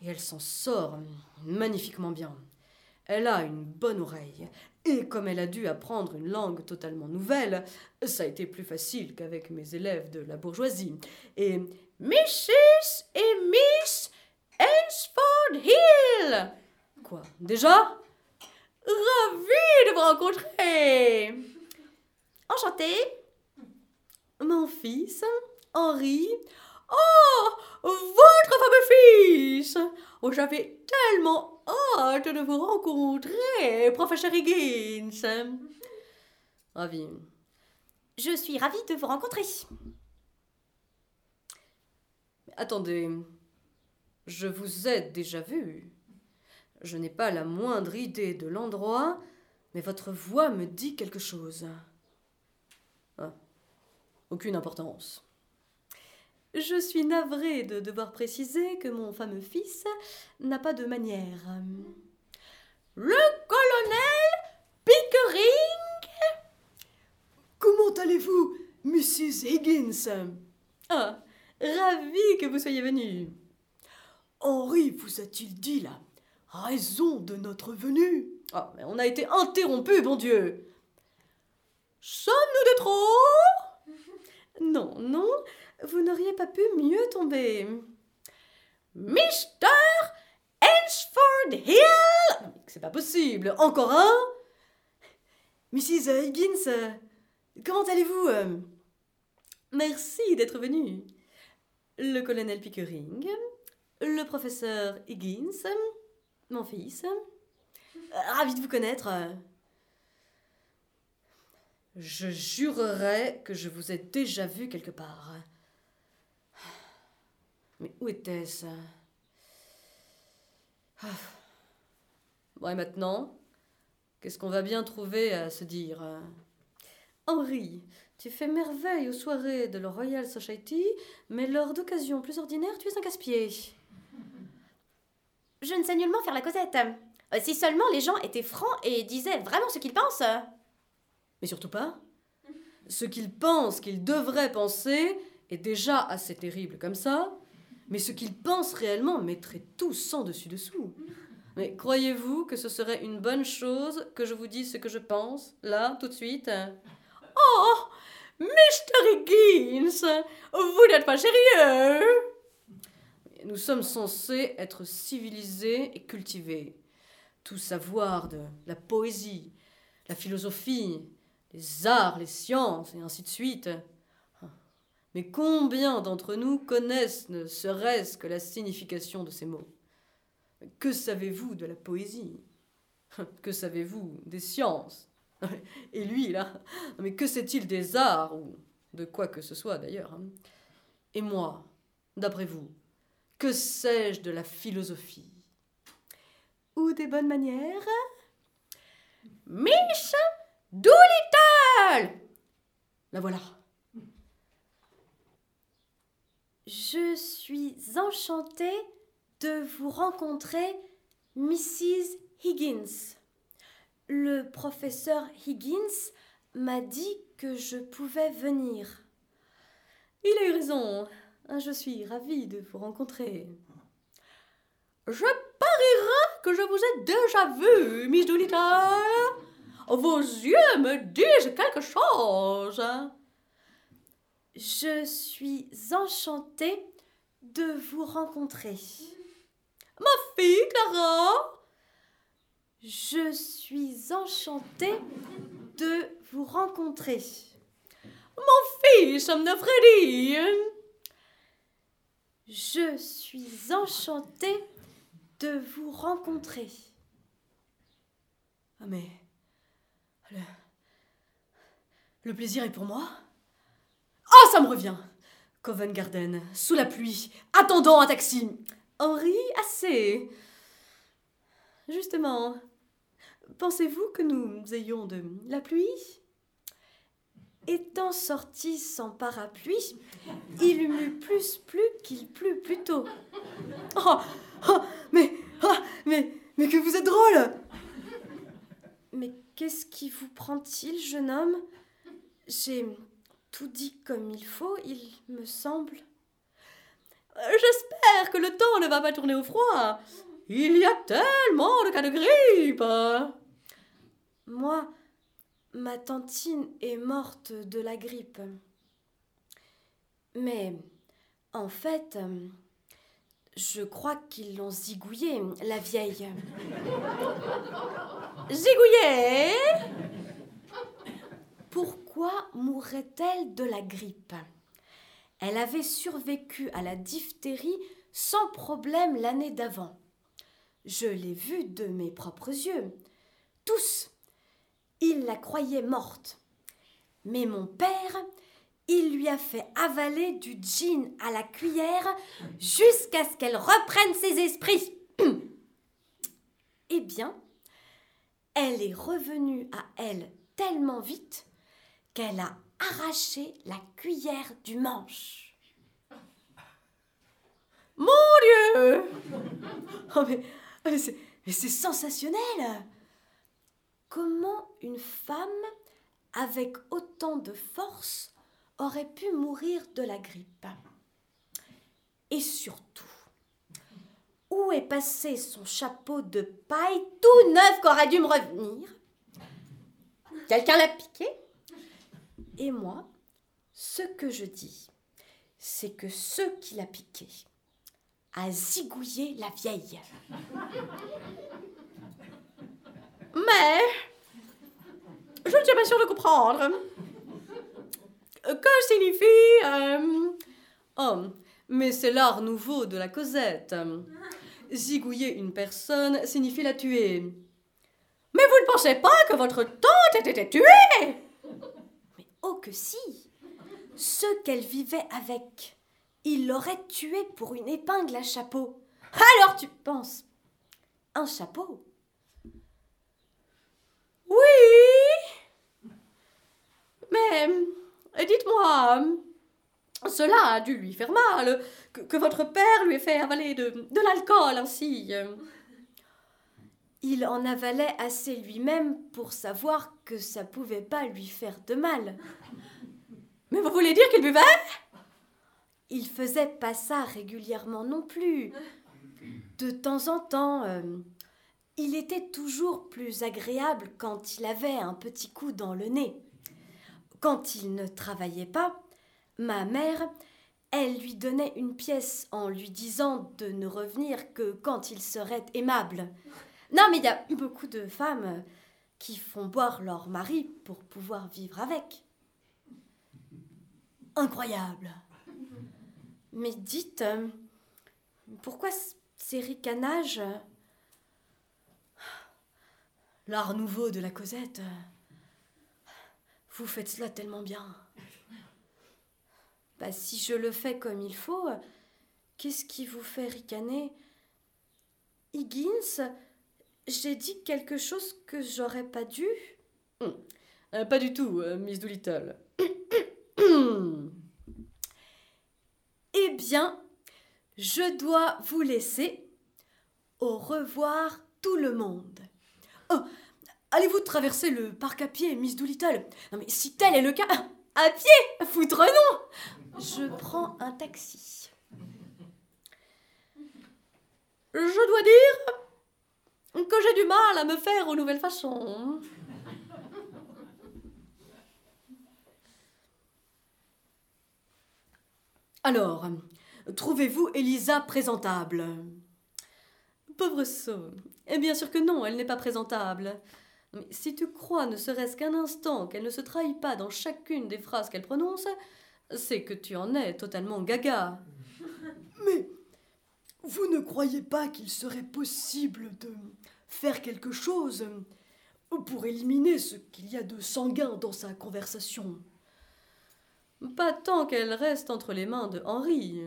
et elle s'en sort magnifiquement bien. Elle a une bonne oreille, et comme elle a dû apprendre une langue totalement nouvelle, ça a été plus facile qu'avec mes élèves de la bourgeoisie. Et Mrs. et Miss Ensford Hill Quoi Déjà? Ravi de vous rencontrer Enchanté Mon fils, Henri. Oh Votre fameux fils Oh, j'avais tellement hâte de vous rencontrer, professeur Higgins. Ravi. Je suis ravie de vous rencontrer. Attendez, je vous ai déjà vu. Je n'ai pas la moindre idée de l'endroit, mais votre voix me dit quelque chose. Ah, aucune importance. Je suis navrée de devoir préciser que mon fameux fils n'a pas de manière. Le colonel Pickering Comment allez-vous, Mrs. Higgins? Ah, ravi que vous soyez venu. Henri vous a-t-il dit la raison de notre venue? Ah, mais on a été interrompu, bon Dieu Sommes-nous de trop? Non, non, vous n'auriez pas pu mieux tomber. Mr. Ensford Hill C'est pas possible. Encore un? Mrs. Higgins, comment allez-vous Merci d'être venu. Le colonel Pickering, le professeur Higgins, mon fils. Ravi de vous connaître. Je jurerais que je vous ai déjà vu quelque part. Mais où était-ce Bon, et maintenant? Qu'est-ce qu'on va bien trouver à se dire? Henri, tu fais merveille aux soirées de la Royal Society, mais lors d'occasions plus ordinaires, tu es un casse-pied. Je ne sais nullement faire la causette. Euh, si seulement les gens étaient francs et disaient vraiment ce qu'ils pensent. Mais surtout pas. Ce qu'ils pensent qu'ils devraient penser est déjà assez terrible comme ça, mais ce qu'ils pensent réellement mettrait tout sans dessus-dessous. Mais croyez-vous que ce serait une bonne chose que je vous dise ce que je pense, là, tout de suite? Oh Mr. Higgins Vous n'êtes pas sérieux? Nous sommes censés être civilisés et cultivés. Tout savoir de la poésie, la philosophie, les arts, les sciences, et ainsi de suite. Mais combien d'entre nous connaissent ne serait-ce que la signification de ces mots? Que savez-vous de la poésie? Que savez-vous des sciences? Et lui, là, mais que sait-il des arts ou de quoi que ce soit d'ailleurs. hein? Et moi, d'après vous, que sais-je de la philosophie? Ou des bonnes manières? Miss Doolittle La voilà. Je suis enchantée de vous rencontrer, Mrs. Higgins. Le professeur Higgins m'a dit que je pouvais venir. Il a eu raison. Ah, Je suis ravie de vous rencontrer. Je parierais que je vous ai déjà vu, Miss Doolittle. Vos yeux me disent quelque chose. Je suis enchantée de vous rencontrer. Fille Clara, Je suis enchantée de vous rencontrer. fils de Freddy. Je suis enchantée de vous rencontrer. Ah mais... Le... Le plaisir est pour moi Ah, ça me revient Covent Garden, sous la pluie, attendant un taxi. Henri, assez. Justement, pensez-vous que nous ayons de la pluie? Étant sorti sans parapluie, il m'eût plus plu qu'il plut plus tôt. Oh, oh, mais, ah, mais, mais que vous êtes drôle Mais qu'est-ce qui vous prend-il, jeune homme? J'ai tout dit comme il faut, il me semble. J'espère que le temps ne va pas tourner au froid. Il y a tellement de cas de grippe. Moi, ma tantine est morte de la grippe. Mais, en fait, euh, je crois qu'ils l'ont zigouillée, la vieille. Zigouillet Pourquoi mourrait-elle de la grippe? Elle avait survécu à la diphtérie sans problème l'année d'avant. Je l'ai vue de mes propres yeux. Tous. Ils la croyaient morte. Mais mon père, il lui a fait avaler du gin à la cuillère jusqu'à ce qu'elle reprenne ses esprits. eh bien, elle est revenue à elle tellement vite qu'elle a arraché la cuillère du manche. Dieu! Oh mais, c'est mais c'est sensationnel! Comment une femme avec autant de force aurait pu mourir de la grippe? Et surtout, où est passé son chapeau de paille tout neuf qu'aurait dû me revenir? Quelqu'un l'a piqué? Et moi, ce que je dis, c'est que ce qui l'a piqué a zigouillé la vieille. Mais je ne suis pas sûre de comprendre. Que signifie Oh, mais c'est l'art nouveau de la Cosette. Zigouiller une personne signifie la tuer. Mais vous ne pensez pas que votre tante ait été tuée? Oh que si Ceux qu'elle vivait avec, il l'aurait tué pour une épingle à chapeau. Alors tu penses Un chapeau? Oui Mais euh, dites-moi, cela a dû lui faire mal, que, votre père lui ait fait avaler de, de l'alcool ainsi. Il en avalait assez lui-même pour savoir que ça pouvait pas lui faire de mal. Mais vous voulez dire qu'il buvait? Il faisait pas ça régulièrement non plus. De temps en temps, euh, il était toujours plus agréable quand il avait un petit coup dans le nez. Quand il ne travaillait pas, ma mère, elle lui donnait une pièce en lui disant de ne revenir que quand il serait aimable. Non, mais il y a beaucoup de femmes euh, qui font boire leur mari pour pouvoir vivre avec. Incroyable. Mais dites, euh, pourquoi ces ricanages euh, L'art nouveau de la Cosette. Vous faites cela tellement bien. Bah, si je le fais comme il faut, qu'est-ce qui vous fait ricaner? Higgins, j'ai dit quelque chose que j'aurais pas dû hum. euh, Pas du tout, euh, Miss Doolittle. eh bien, je dois vous laisser. Au revoir tout le monde. Oh, allez-vous traverser le parc à pied, Miss Doolittle? Non mais si tel est le cas, à pied, foutre non Je prends un taxi. Je dois dire que j'ai du mal à me faire aux nouvelles façons. Alors, trouvez-vous Elisa présentable? Pauvre sot. Et bien sûr que non, elle n'est pas présentable. Mais si tu crois ne serait-ce qu'un instant qu'elle ne se trahit pas dans chacune des phrases qu'elle prononce, c'est que tu en es totalement gaga. Mais vous ne croyez pas qu'il serait possible de faire quelque chose pour éliminer ce qu'il y a de sanguin dans sa conversation Pas tant qu'elle reste entre les mains de Henri.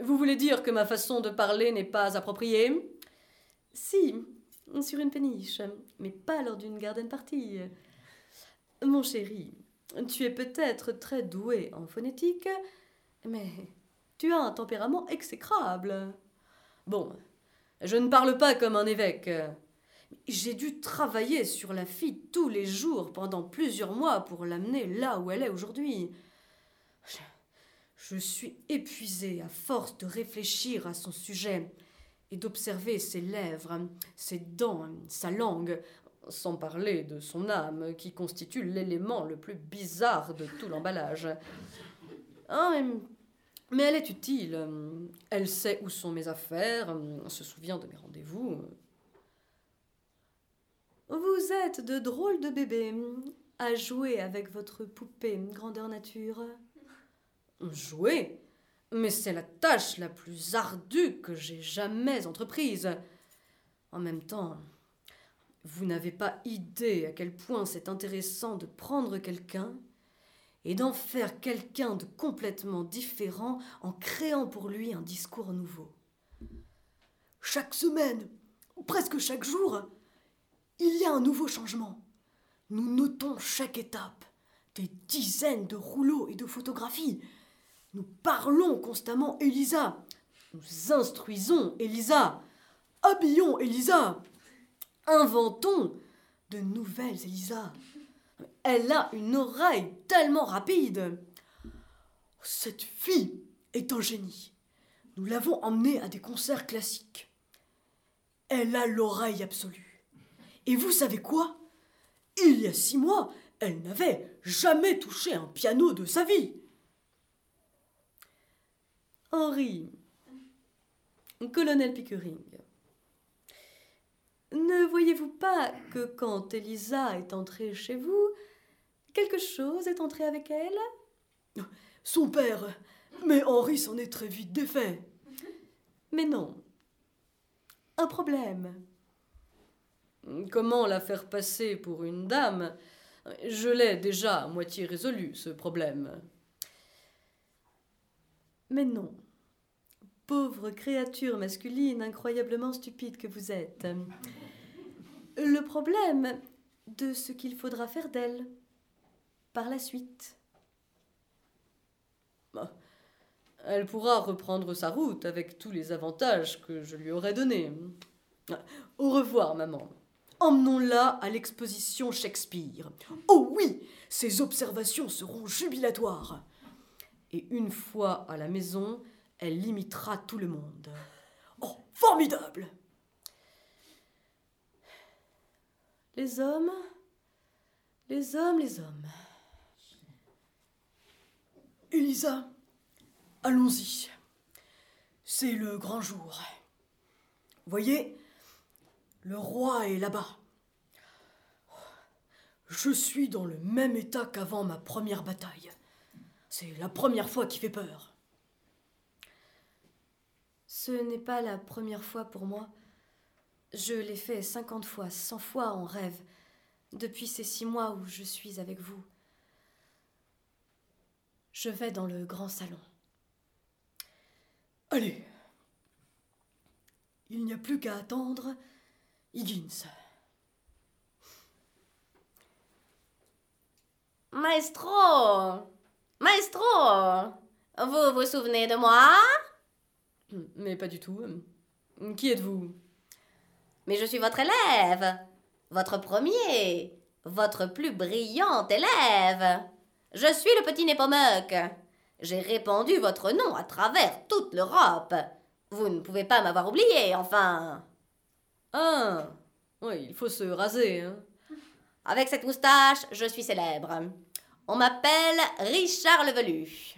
Vous voulez dire que ma façon de parler n'est pas appropriée? Si, sur une péniche, mais pas lors d'une garden party. Mon chéri, tu es peut-être très doué en phonétique, mais tu as un tempérament exécrable. Bon, je ne parle pas comme un évêque. J'ai dû travailler sur la fille tous les jours pendant plusieurs mois pour l'amener là où elle est aujourd'hui. Je, suis épuisée à force de réfléchir à son sujet et d'observer ses lèvres, ses dents, sa langue, sans parler de son âme, qui constitue l'élément le plus bizarre de tout l'emballage. Ah, mais elle est utile. Elle sait où sont mes affaires, se souvient de mes rendez-vous. Vous êtes de drôles de bébés à jouer avec votre poupée grandeur nature. Jouer? Mais c'est la tâche la plus ardue que j'ai jamais entreprise. En même temps, vous n'avez pas idée à quel point c'est intéressant de prendre quelqu'un et d'en faire quelqu'un de complètement différent en créant pour lui un discours nouveau. Chaque semaine, ou presque chaque jour, il y a un nouveau changement. Nous notons chaque étape, des dizaines de rouleaux et de photographies. Nous parlons constamment Elisa. Nous instruisons Elisa. Habillons Elisa. Inventons de nouvelles Elisa. Elle a une oreille tellement rapide. Cette fille est un génie. Nous l'avons emmenée à des concerts classiques. Elle a l'oreille absolue. Et vous savez quoi? Il y a six mois, elle n'avait jamais touché un piano de sa vie. Henri, colonel Pickering, ne voyez-vous pas que quand Elisa est entrée chez vous, quelque chose est entré avec elle? Son père. Mais Henri s'en est très vite défait. Mais non. Un problème. Comment la faire passer pour une dame? Je l'ai déjà à moitié résolu, ce problème. Mais non. Pauvre créature masculine incroyablement stupide que vous êtes le problème de ce qu'il faudra faire d'elle par la suite. Bah, elle pourra reprendre sa route avec tous les avantages que je lui aurais donnés. Au revoir, maman. Emmenons-la à l'exposition Shakespeare. Oh oui, ses observations seront jubilatoires. Et une fois à la maison, elle limitera tout le monde. Oh, formidable Les hommes, les hommes, les hommes. Elisa, allons-y. C'est le grand jour. Voyez, le roi est là-bas. Je suis dans le même état qu'avant ma première bataille. C'est la première fois qui fait peur. Ce n'est pas la première fois pour moi. Je l'ai fait cinquante fois, cent fois en rêve, depuis ces six mois où je suis avec vous. Je vais dans le grand salon. Allez. Il n'y a plus qu'à attendre Higgins. Maestro Maestro Vous vous souvenez de moi? Mais pas du tout. Qui êtes-vous? Mais je suis votre élève, votre premier, votre plus brillant élève. Je suis le petit Nepomuk. J'ai répandu votre nom à travers toute l'Europe. Vous ne pouvez pas m'avoir oublié, enfin. Ah Oui, il faut se raser. Hein. Avec cette moustache, je suis célèbre. On m'appelle Richard le Velu.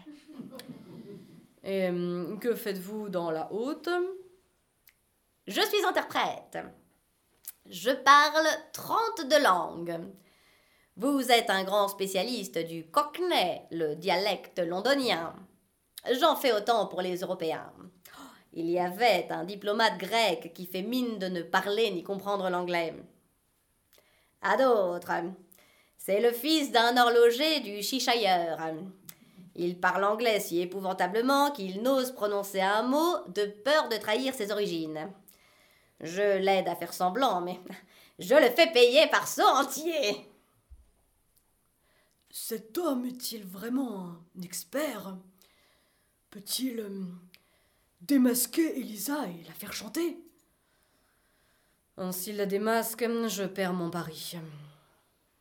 Et hum, que faites-vous dans la haute? Je suis interprète. Je parle 32 langues. Vous êtes un grand spécialiste du cockney, le dialecte londonien. J'en fais autant pour les Européens. Il y avait un diplomate grec qui fait mine de ne parler ni comprendre l'anglais. À d'autres. C'est le fils d'un horloger du Cheshire. Il parle anglais si épouvantablement qu'il n'ose prononcer un mot de peur de trahir ses origines. Je l'aide à faire semblant, mais je le fais payer par son entier. Cet homme est-il vraiment un expert? Peut-il euh, démasquer Elisa et la faire chanter? S'il la démasque, je perds mon pari.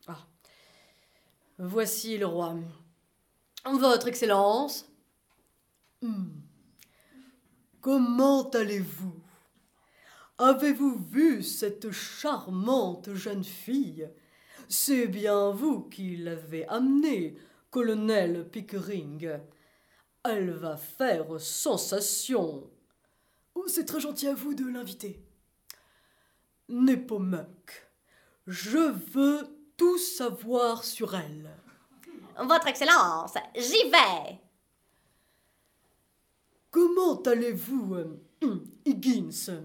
Ah. Voici le roi. Votre Excellence. Hmm. Comment allez-vous? Avez-vous vu cette charmante jeune fille? C'est bien vous qui l'avez amenée, colonel Pickering. Elle va faire sensation. Oh, c'est très gentil à vous de l'inviter. Nepomuk, je veux tout savoir sur elle. Votre Excellence, j'y vais. Comment allez-vous, euh, Higgins?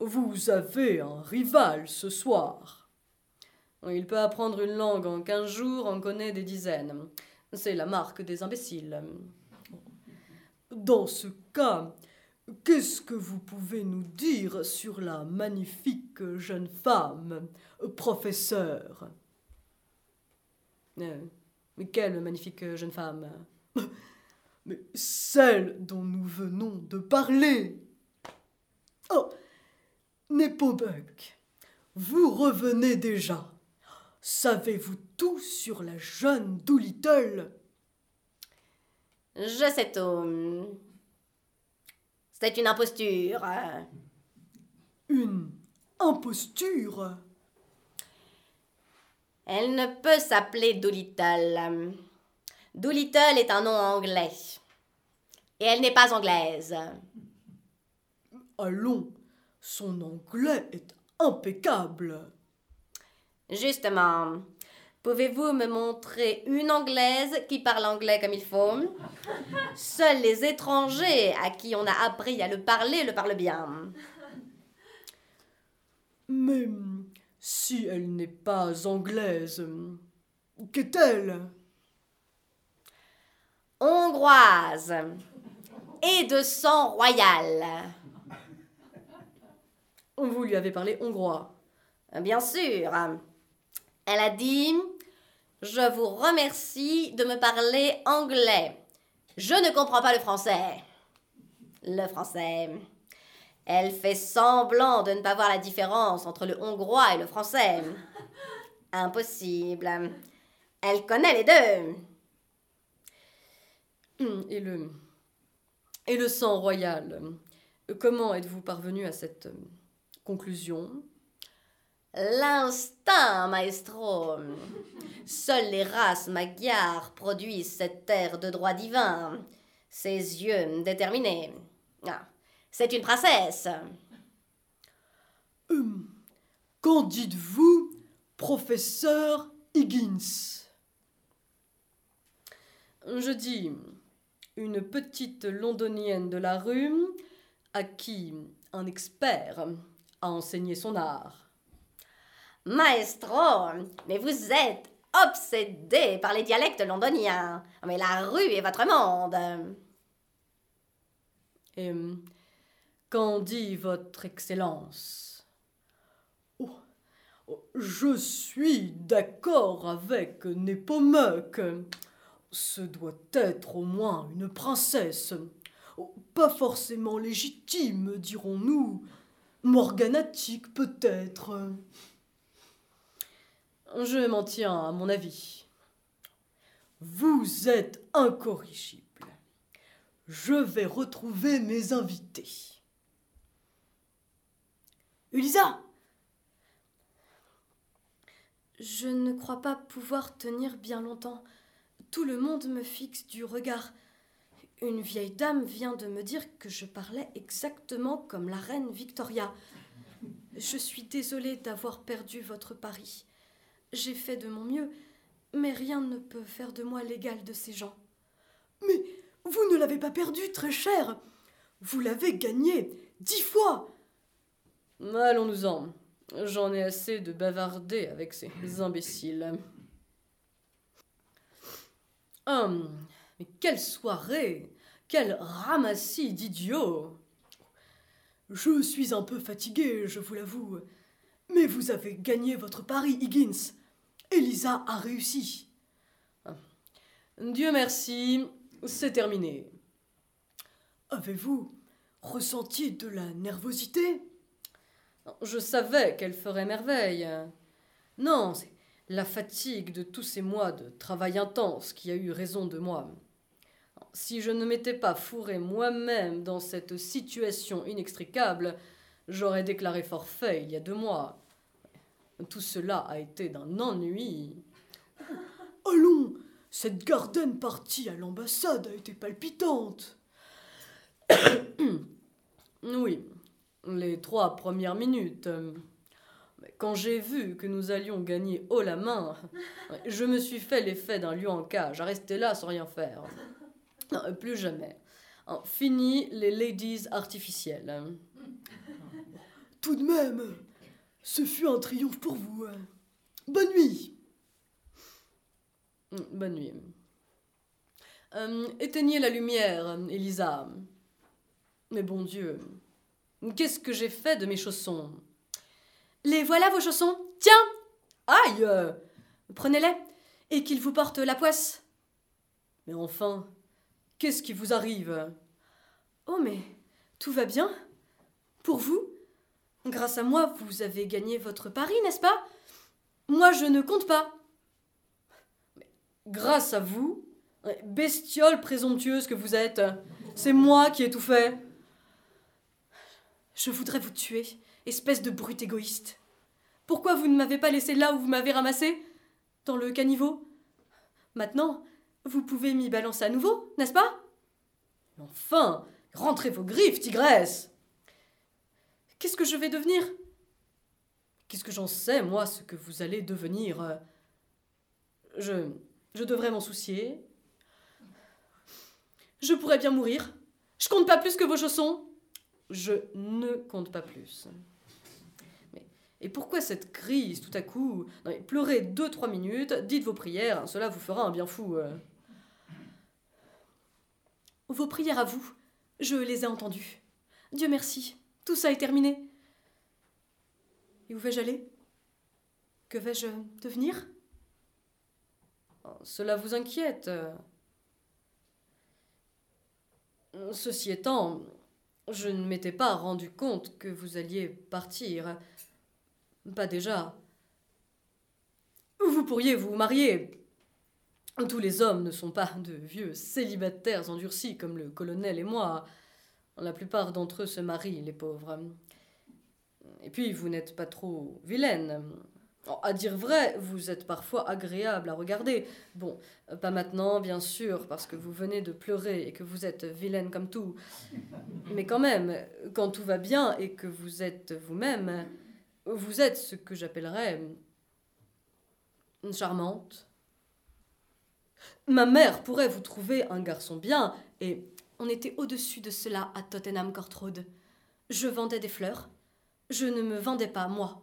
Vous avez un rival ce soir. Il peut apprendre une langue en quinze jours, en connaît des dizaines. C'est la marque des imbéciles. Dans ce cas, qu'est-ce que vous pouvez nous dire sur la magnifique jeune femme, professeur? Euh, quelle magnifique jeune femme? Mais celle dont nous venons de parler. Oh, Nepomuk, vous revenez déjà. Savez-vous tout sur la jeune Doolittle? Je sais tout. C'est une imposture. Une imposture? Elle ne peut s'appeler Doolittle. Doolittle est un nom anglais. Et elle n'est pas anglaise. Allons, son anglais est impeccable. Justement, pouvez-vous me montrer une anglaise qui parle anglais comme il faut? Seuls les étrangers à qui on a appris à le parler le parlent bien. Mais si elle n'est pas anglaise, qu'est-elle? Hongroise et de sang royal. Vous lui avez parlé hongrois. Bien sûr. Elle a dit Je vous remercie de me parler anglais. Je ne comprends pas le français. Le français. Elle fait semblant de ne pas voir la différence entre le hongrois et le français. Impossible. Elle connaît les deux. Et le, et le sang royal. Comment êtes-vous parvenu à cette euh, conclusion? L'instinct, maestro. Seules les races magyares produisent cette air de droit divin. Ses yeux déterminés. Ah, c'est une princesse. Hum, Qu'en dites-vous, professeur Higgins? Je dis une petite londonienne de la rue à qui un expert a enseigné son art. Maestro, mais vous êtes obsédé par les dialectes londoniens. Mais la rue est votre monde. Et hum, qu'en dit votre Excellence? Oh, Je suis d'accord avec Nepomuk. Ce doit être au moins une princesse. Oh, Pas forcément légitime, dirons-nous. Morganatique, peut-être. Je m'en tiens à mon avis. Vous êtes incorrigible. Je vais retrouver mes invités. Elisa Je ne crois pas pouvoir tenir bien longtemps. Tout le monde me fixe du regard. Une vieille dame vient de me dire que je parlais exactement comme la reine Victoria. Je suis désolée d'avoir perdu votre pari. J'ai fait de mon mieux, mais rien ne peut faire de moi l'égal de ces gens. Mais vous ne l'avez pas perdu, très cher. Vous l'avez gagné dix fois. Allons-nous-en. J'en ai assez de bavarder avec ces imbéciles. Hum, mais quelle soirée Quel ramassis d'idiots Je suis un peu fatigué, je vous l'avoue. Mais vous avez gagné votre pari, Higgins. Elisa a réussi. Dieu merci, c'est terminé. Avez-vous ressenti de la nervosité? Je savais qu'elle ferait merveille. Non, c'est la fatigue de tous ces mois de travail intense qui a eu raison de moi. Si je ne m'étais pas fourré moi-même dans cette situation inextricable, j'aurais déclaré forfait il y a deux mois. Tout cela a été d'un ennui. Allons, cette garden partie à l'ambassade a été palpitante. Oui, les trois premières minutes. Quand j'ai vu que nous allions gagner haut la main, je me suis fait l'effet d'un lion en cage, à rester là sans rien faire. Plus jamais. Fini les ladies artificielles. Tout de même, ce fut un triomphe pour vous. Bonne nuit. Bonne nuit. Euh, éteignez la lumière, Elisa. Mais bon Dieu, qu'est-ce que j'ai fait de mes chaussons? Les voilà vos chaussons? Tiens Aïe Prenez-les et qu'ils vous portent la poisse. Mais enfin, qu'est-ce qui vous arrive? Oh, mais tout va bien Pour vous? Grâce à moi, vous avez gagné votre pari, n'est-ce pas? Moi, je ne compte pas. Grâce à vous, bestiole présomptueuse que vous êtes, c'est moi qui ai tout fait. Je voudrais vous tuer, espèce de brute égoïste. Pourquoi vous ne m'avez pas laissé là où vous m'avez ramassé? Dans le caniveau? Maintenant, vous pouvez m'y balancer à nouveau, n'est-ce pas? Enfin, rentrez vos griffes, tigresse Qu'est-ce que je vais devenir? Qu'est-ce que j'en sais, moi, ce que vous allez devenir? Je. Je devrais m'en soucier. Je pourrais bien mourir. Je compte pas plus que vos chaussons. Je ne compte pas plus. Mais, et pourquoi cette crise tout à coup? Pleurez deux, trois minutes, dites vos prières, cela vous fera un bien fou. euh. Vos prières à vous, je les ai entendues. Dieu merci, tout ça est terminé. Et où vais-je aller? Que vais-je devenir? Oh, Cela vous inquiète Ceci étant, je ne m'étais pas rendu compte que vous alliez partir. Pas déjà. Vous pourriez vous marier. Tous les hommes ne sont pas de vieux célibataires endurcis comme le colonel et moi. La plupart d'entre eux se marient, les pauvres. Et puis, vous n'êtes pas trop vilaine. Oh, À dire vrai, vous êtes parfois agréable à regarder. Bon, pas maintenant, bien sûr, parce que vous venez de pleurer et que vous êtes vilaine comme tout. Mais quand même, quand tout va bien et que vous êtes vous-même, vous êtes ce que j'appellerais charmante. Ma mère pourrait vous trouver un garçon bien et On était au-dessus de cela à Tottenham Court Road. Je vendais des fleurs. Je ne me vendais pas, moi.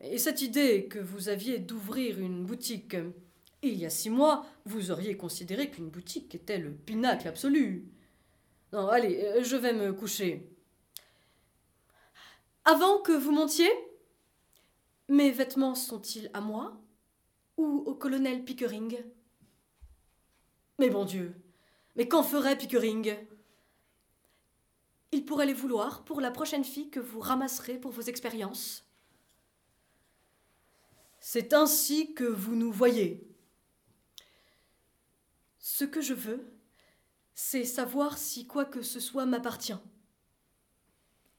Et cette idée que vous aviez d'ouvrir une boutique, il y a six mois, vous auriez considéré qu'une boutique était le pinacle absolu. Non, allez, euh, je vais me coucher. Avant que vous montiez, mes vêtements sont-ils à moi ou au colonel Pickering? Mais bon Dieu, mais qu'en ferait Pickering? Il pourrait les vouloir pour la prochaine fille que vous ramasserez pour vos expériences. C'est ainsi que vous nous voyez. Ce que je veux, c'est savoir si quoi que ce soit m'appartient.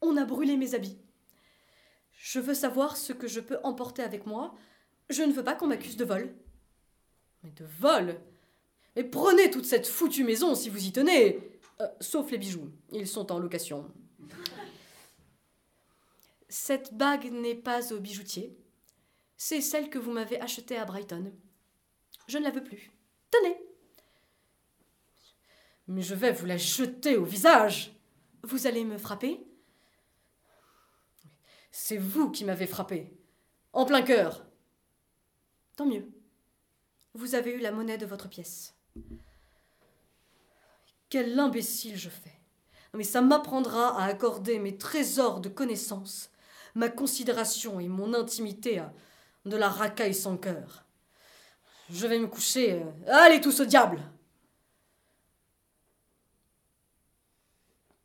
On a brûlé mes habits. Je veux savoir ce que je peux emporter avec moi. Je ne veux pas qu'on m'accuse de vol. Mais de vol? Mais prenez toute cette foutue maison si vous y tenez Euh, Sauf les bijoux, ils sont en location. Cette bague n'est pas au bijoutier. C'est celle que vous m'avez achetée à Brighton. Je ne la veux plus. Tenez Mais je vais vous la jeter au visage Vous allez me frapper? C'est vous qui m'avez frappé. En plein cœur. Tant mieux. Vous avez eu la monnaie de votre pièce. Quel imbécile je fais. Mais ça m'apprendra à accorder mes trésors de connaissances, ma considération et mon intimité à de la racaille sans cœur. Je vais me coucher. euh, Allez tous au diable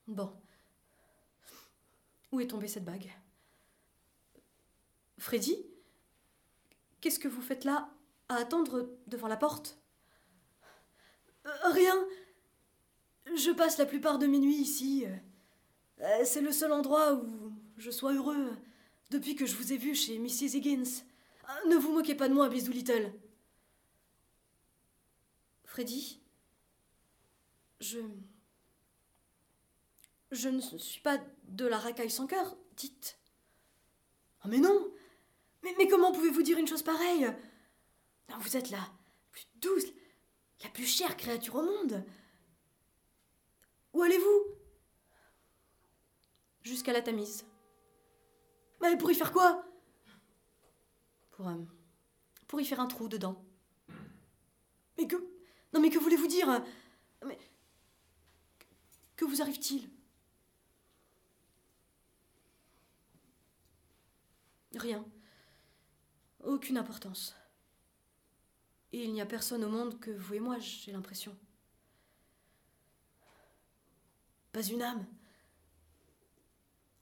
Bon. Où est tombée cette bague? Freddy? Qu'est-ce que vous faites là, à attendre devant la porte? Rien. Je passe la plupart de mes nuits ici. Euh, C'est le seul endroit où je sois heureux depuis que je vous ai vu chez Mrs. Higgins. Ah, Ne vous moquez pas de moi, Miss Doolittle. Freddy Je. Je ne suis pas de la racaille sans cœur, dites. Ah, mais non mais, comment pouvez-vous dire une chose pareille? Vous êtes la plus douce, la plus chère créature au monde. Où allez-vous? Jusqu'à la Tamise. Mais pour y faire quoi? Pour. euh, pour y faire un trou dedans. Mais que. Non, mais que voulez-vous dire? Que vous arrive-t-il? Rien. Aucune importance. Et il n'y a personne au monde que vous et moi, j'ai l'impression. Pas une âme.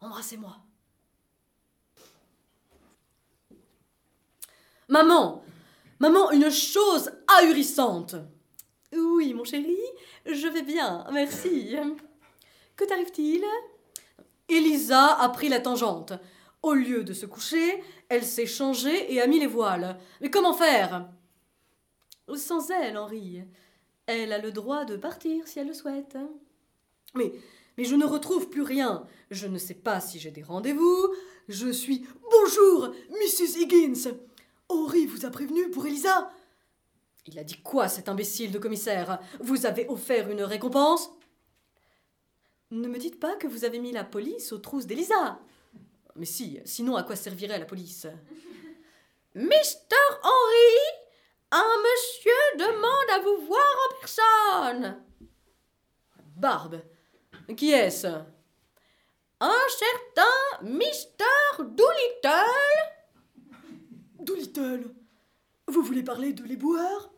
Embrassez-moi. Maman Maman, une chose ahurissante Oui, mon chéri, je vais bien, merci. Que t'arrive-t-il? Elisa a pris la tangente. Au lieu de se coucher, elle s'est changée et a mis les voiles. Mais comment faire? Sans elle, Henri. Elle a le droit de partir si elle le souhaite. Mais, mais je ne retrouve plus rien. Je ne sais pas si j'ai des rendez-vous. Je suis. Bonjour, Mrs. Higgins. Henri vous a prévenu pour Elisa Il a dit quoi, cet imbécile de commissaire? Vous avez offert une récompense? Ne me dites pas que vous avez mis la police aux trousses d'Elisa. Mais si, sinon à quoi servirait la police? Mister Henry, un monsieur demande à vous voir en personne. Barbe Qui est-ce? Un certain Mister Doolittle. Doolittle. Vous voulez parler de l'éboueur?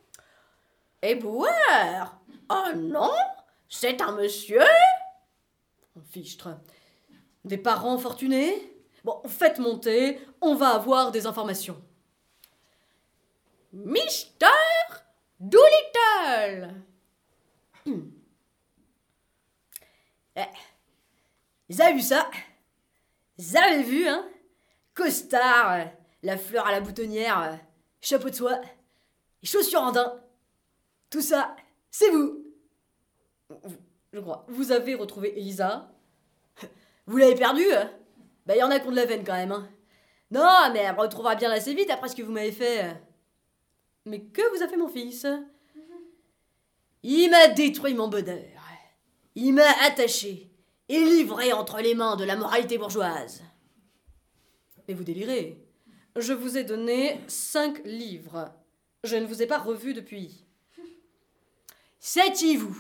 Éboueur? Oh non, c'est un monsieur. Fichtre. Des parents fortunés? Bon, faites monter, on va avoir des informations. Mister Doolittle. Vous avez vu ça? Vous avez vu, hein? Costard, euh, la fleur à la boutonnière, euh, chapeau de soie, chaussures en daim. Tout ça, c'est vous. Je crois. Vous avez retrouvé Elisa? Vous l'avez perdu hein? Bah, y en a qui ont de la veine quand même, hein. Non, mais elle me retrouvera bien assez vite après ce que vous m'avez fait. Mais que vous a fait mon fils? Il m'a détruit mon bonheur. Il m'a attaché et livré entre les mains de la moralité bourgeoise. Mais vous délirez. Je vous ai donné cinq livres. Je ne vous ai pas revu depuis. C'est qui vous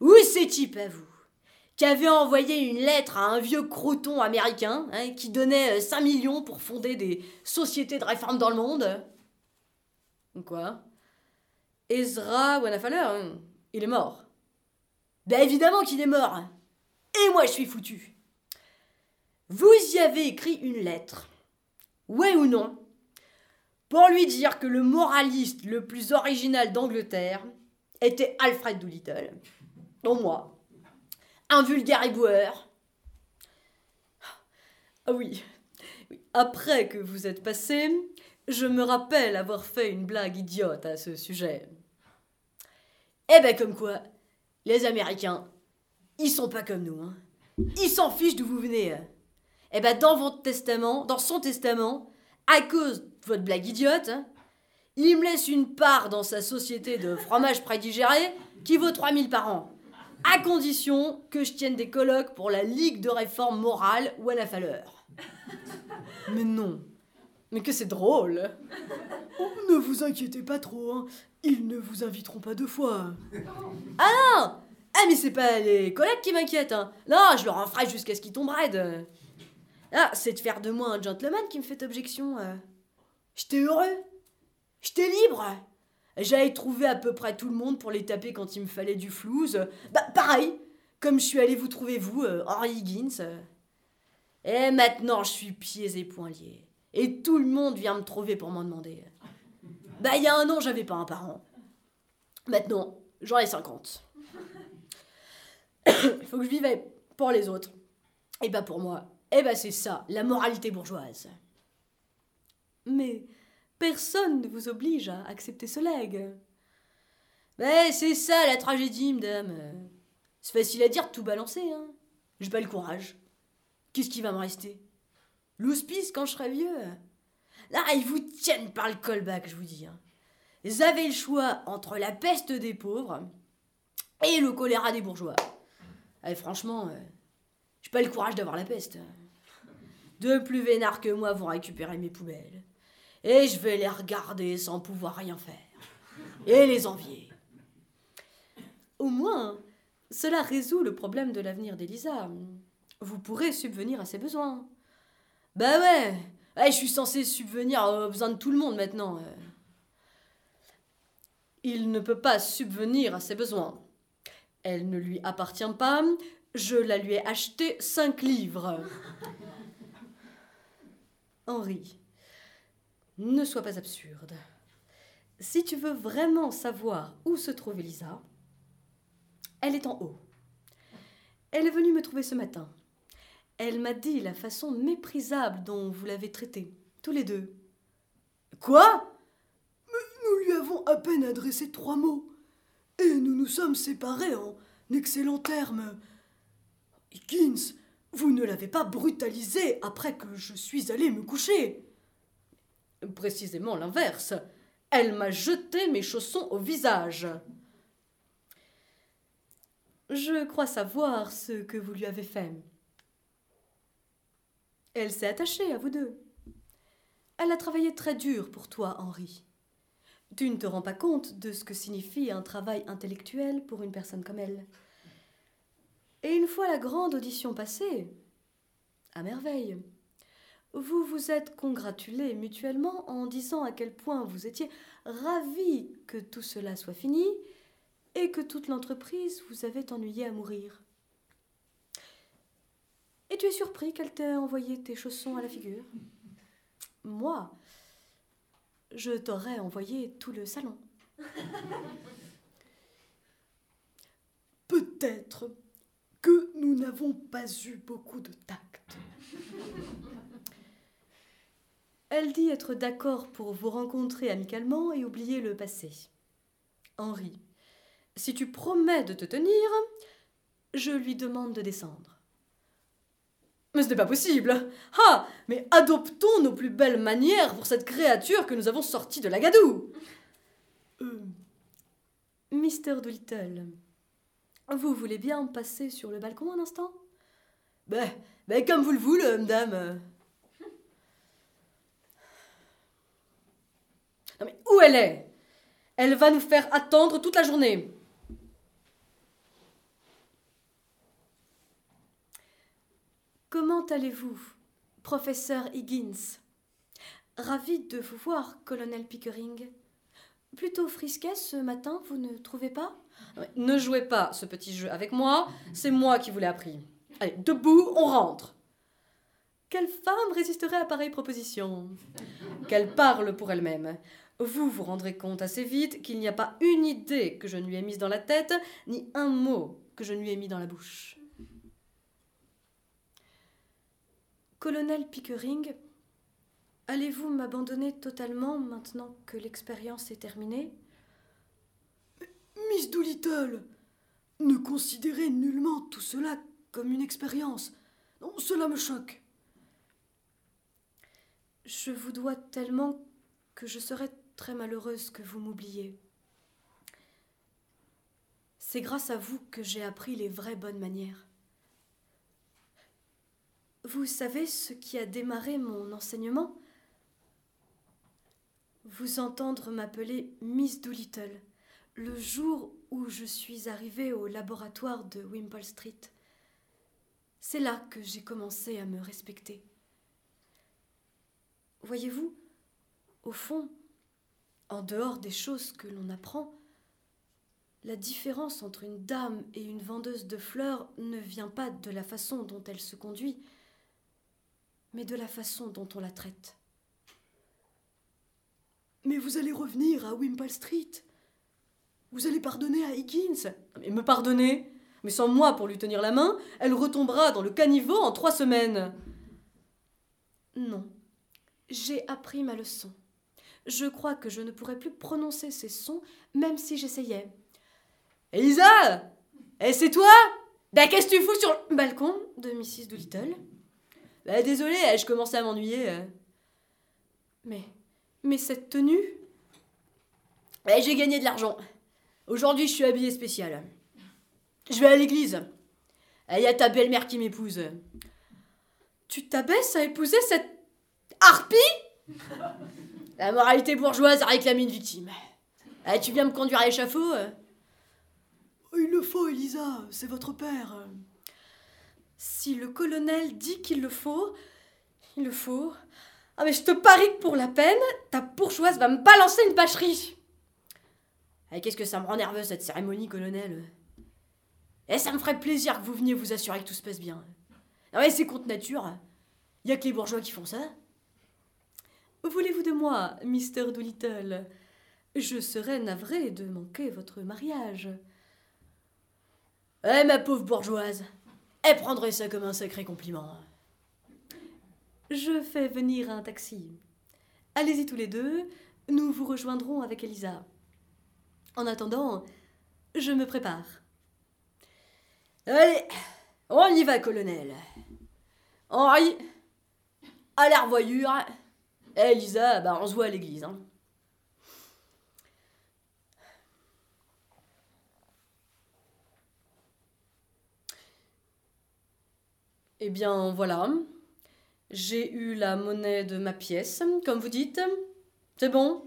Où c'est qui pas vous Qui avait envoyé une lettre à un vieux croton américain hein, qui donnait 5 millions pour fonder des sociétés de réforme dans le monde? Quoi? Ezra Wanafaler, hein, il est mort. Ben évidemment qu'il est mort. Et moi je suis foutu. Vous y avez écrit une lettre. Ouais ou non? Pour lui dire que le moraliste le plus original d'Angleterre était Alfred Doolittle. dont moi. Un vulgaire éboueur. Ah oui. Après que vous êtes passé, je me rappelle avoir fait une blague idiote à ce sujet. Eh ben comme quoi, les Américains, ils sont pas comme nous. Hein. Ils s'en fichent d'où vous venez. hein. Eh ben dans votre testament, dans son testament, à cause de votre blague idiote, hein, il me laisse une part dans sa société de fromage prédigéré qui vaut 3000 par an. À condition que je tienne des colloques pour la Ligue de réforme morale ou à la Falleur. Mais non. Mais que c'est drôle. Oh, ne vous inquiétez pas trop, hein. Ils ne vous inviteront pas deux fois. Ah mais c'est pas les collègues qui m'inquiètent, hein. Non, je leur en ferai jusqu'à ce qu'ils tombent raides. Ah, c'est de faire de moi un gentleman qui me fait objection. euh. J'étais heureux. J'étais libre. J'avais trouvé à peu près tout le monde pour les taper quand il me fallait du flouze. Bah, pareil, comme je suis allé vous trouver, vous, euh, Henry Higgins. euh. Et maintenant, je suis pieds et poings liés. Et tout le monde vient me trouver pour m'en demander. Bah, il y a un an, j'avais pas un parent. Maintenant, j'en ai 50. Il faut que je vive pour les autres. Et bah pour moi, et bah c'est ça, la moralité bourgeoise. Mais personne ne vous oblige à accepter ce legs. Mais c'est ça la tragédie, madame. C'est facile à dire tout balancer, hein. J'ai pas le courage. Qu'est-ce qui va me rester? L'hospice quand je serai vieux Là, ils vous tiennent par le callback, je vous dis. Hein. Vous avez le choix entre la peste des pauvres et le choléra des bourgeois. Et franchement, euh, j'ai pas le courage d'avoir la peste. Deux plus vénards que moi vont récupérer mes poubelles. Et je vais les regarder sans pouvoir rien faire. Et les envier. Au moins, cela résout le problème de l'avenir d'Elisa. Vous pourrez subvenir à ses besoins. Bah ouais, je suis censé subvenir aux besoins de tout le monde maintenant. euh. Il ne peut pas subvenir à ses besoins. Elle ne lui appartient pas. Je la lui ai achetée cinq livres. Henri, ne sois pas absurde. Si tu veux vraiment savoir où se trouve Elisa, elle est en haut. Elle est venue me trouver ce matin. Elle m'a dit la façon méprisable dont vous l'avez traitée, tous les deux. Quoi? Nous lui avons à peine adressé trois mots. Et nous nous sommes séparés en excellents termes. Higgins, vous ne l'avez pas brutalisé après que je suis allé me coucher. Précisément l'inverse. Elle m'a jeté mes chaussons au visage. Je crois savoir ce que vous lui avez fait. Elle s'est attachée à vous deux. Elle a travaillé très dur pour toi, Henri. Tu ne te rends pas compte de ce que signifie un travail intellectuel pour une personne comme elle. Et une fois la grande audition passée, à merveille, vous vous êtes congratulés mutuellement en disant à quel point vous étiez ravis que tout cela soit fini et que toute l'entreprise vous avait ennuyé à mourir. Et tu es surpris qu'elle t'ait envoyé tes chaussons à la figure? Moi, je t'aurais envoyé tout le salon. Peut-être que nous n'avons pas eu beaucoup de tact. Elle dit être d'accord pour vous rencontrer amicalement et oublier le passé. Henri, si tu promets de te tenir, je lui demande de descendre. Mais ce n'est pas possible Ah Mais adoptons nos plus belles manières pour cette créature que nous avons sortie de la gadoue Euh, Mister Doolittle, vous voulez bien passer sur le balcon un instant? Ben, ben comme vous le voulez, madame. elle est? Elle va nous faire attendre toute la journée. Comment allez-vous, professeur Higgins? Ravi de vous voir, colonel Pickering. Plutôt frisquet ce matin, vous ne trouvez pas? Ne jouez pas ce petit jeu avec moi, c'est moi qui vous l'ai appris. Allez, debout, on rentre. Quelle femme résisterait à pareille proposition? Qu'elle parle pour elle-même. Vous vous rendrez compte assez vite qu'il n'y a pas une idée que je ne lui ai mise dans la tête, ni un mot que je ne lui ai mis dans la bouche. Colonel Pickering, allez-vous m'abandonner totalement maintenant que l'expérience est terminée? Miss Doolittle, ne considérez nullement tout cela comme une expérience. Non, cela me choque. Je vous dois tellement que je serais très malheureuse que vous m'oubliez. C'est grâce à vous que j'ai appris les vraies bonnes manières. Vous savez ce qui a démarré mon enseignement? Vous entendre m'appeler Miss Doolittle le jour où je suis arrivée au laboratoire de Wimpole Street. C'est là que j'ai commencé à me respecter. Voyez-vous, au fond, en dehors des choses que l'on apprend, la différence entre une dame et une vendeuse de fleurs ne vient pas de la façon dont elle se conduit, mais de la façon dont on la traite. Mais vous allez revenir à Wimpole Street. Vous allez pardonner à Higgins. Mais me pardonner Mais sans moi pour lui tenir la main, elle retombera dans le caniveau en trois semaines. Non, j'ai appris ma leçon. Je crois que je ne pourrais plus prononcer ces sons, même si j'essayais. Elisa Eh, c'est toi Bah, qu'est-ce que tu fous sur le balcon? De Mrs. Doolittle Bah, désolé, je commençais à m'ennuyer. Mais. Mais cette tenue? Eh, j'ai gagné de l'argent. Aujourd'hui, je suis habillée spécial. Je vais à l'église. Il y a ta belle-mère qui m'épouse. Tu t'abaisses à épouser cette harpie? La moralité bourgeoise a réclamé une victime. Eh, tu viens me conduire à l'échafaud Oh, Il le faut, Elisa, c'est votre père. Si le colonel dit qu'il le faut, il le faut. Ah mais je te parie que pour la peine, ta bourgeoise va me balancer une bâcherie. Eh, Qu'est-ce que ça me rend nerveux cette cérémonie, colonel? Eh, ça me ferait plaisir que vous veniez vous assurer que tout se passe bien. Ah ouais, c'est contre nature. Y a que les bourgeois qui font ça. Voulez-vous de moi, Mr. Doolittle Je serais navrée de manquer votre mariage. Eh, ma pauvre bourgeoise. Elle prendrait ça comme un sacré compliment. Je fais venir un taxi. Allez-y tous les deux, nous vous rejoindrons avec Elisa. En attendant, je me prépare. Allez, on y va, colonel. Henri, à la revoyure. Eh, Lisa, bah, on se voit à l'église. Hein. Eh bien, voilà. J'ai eu la monnaie de ma pièce, comme vous dites. C'est bon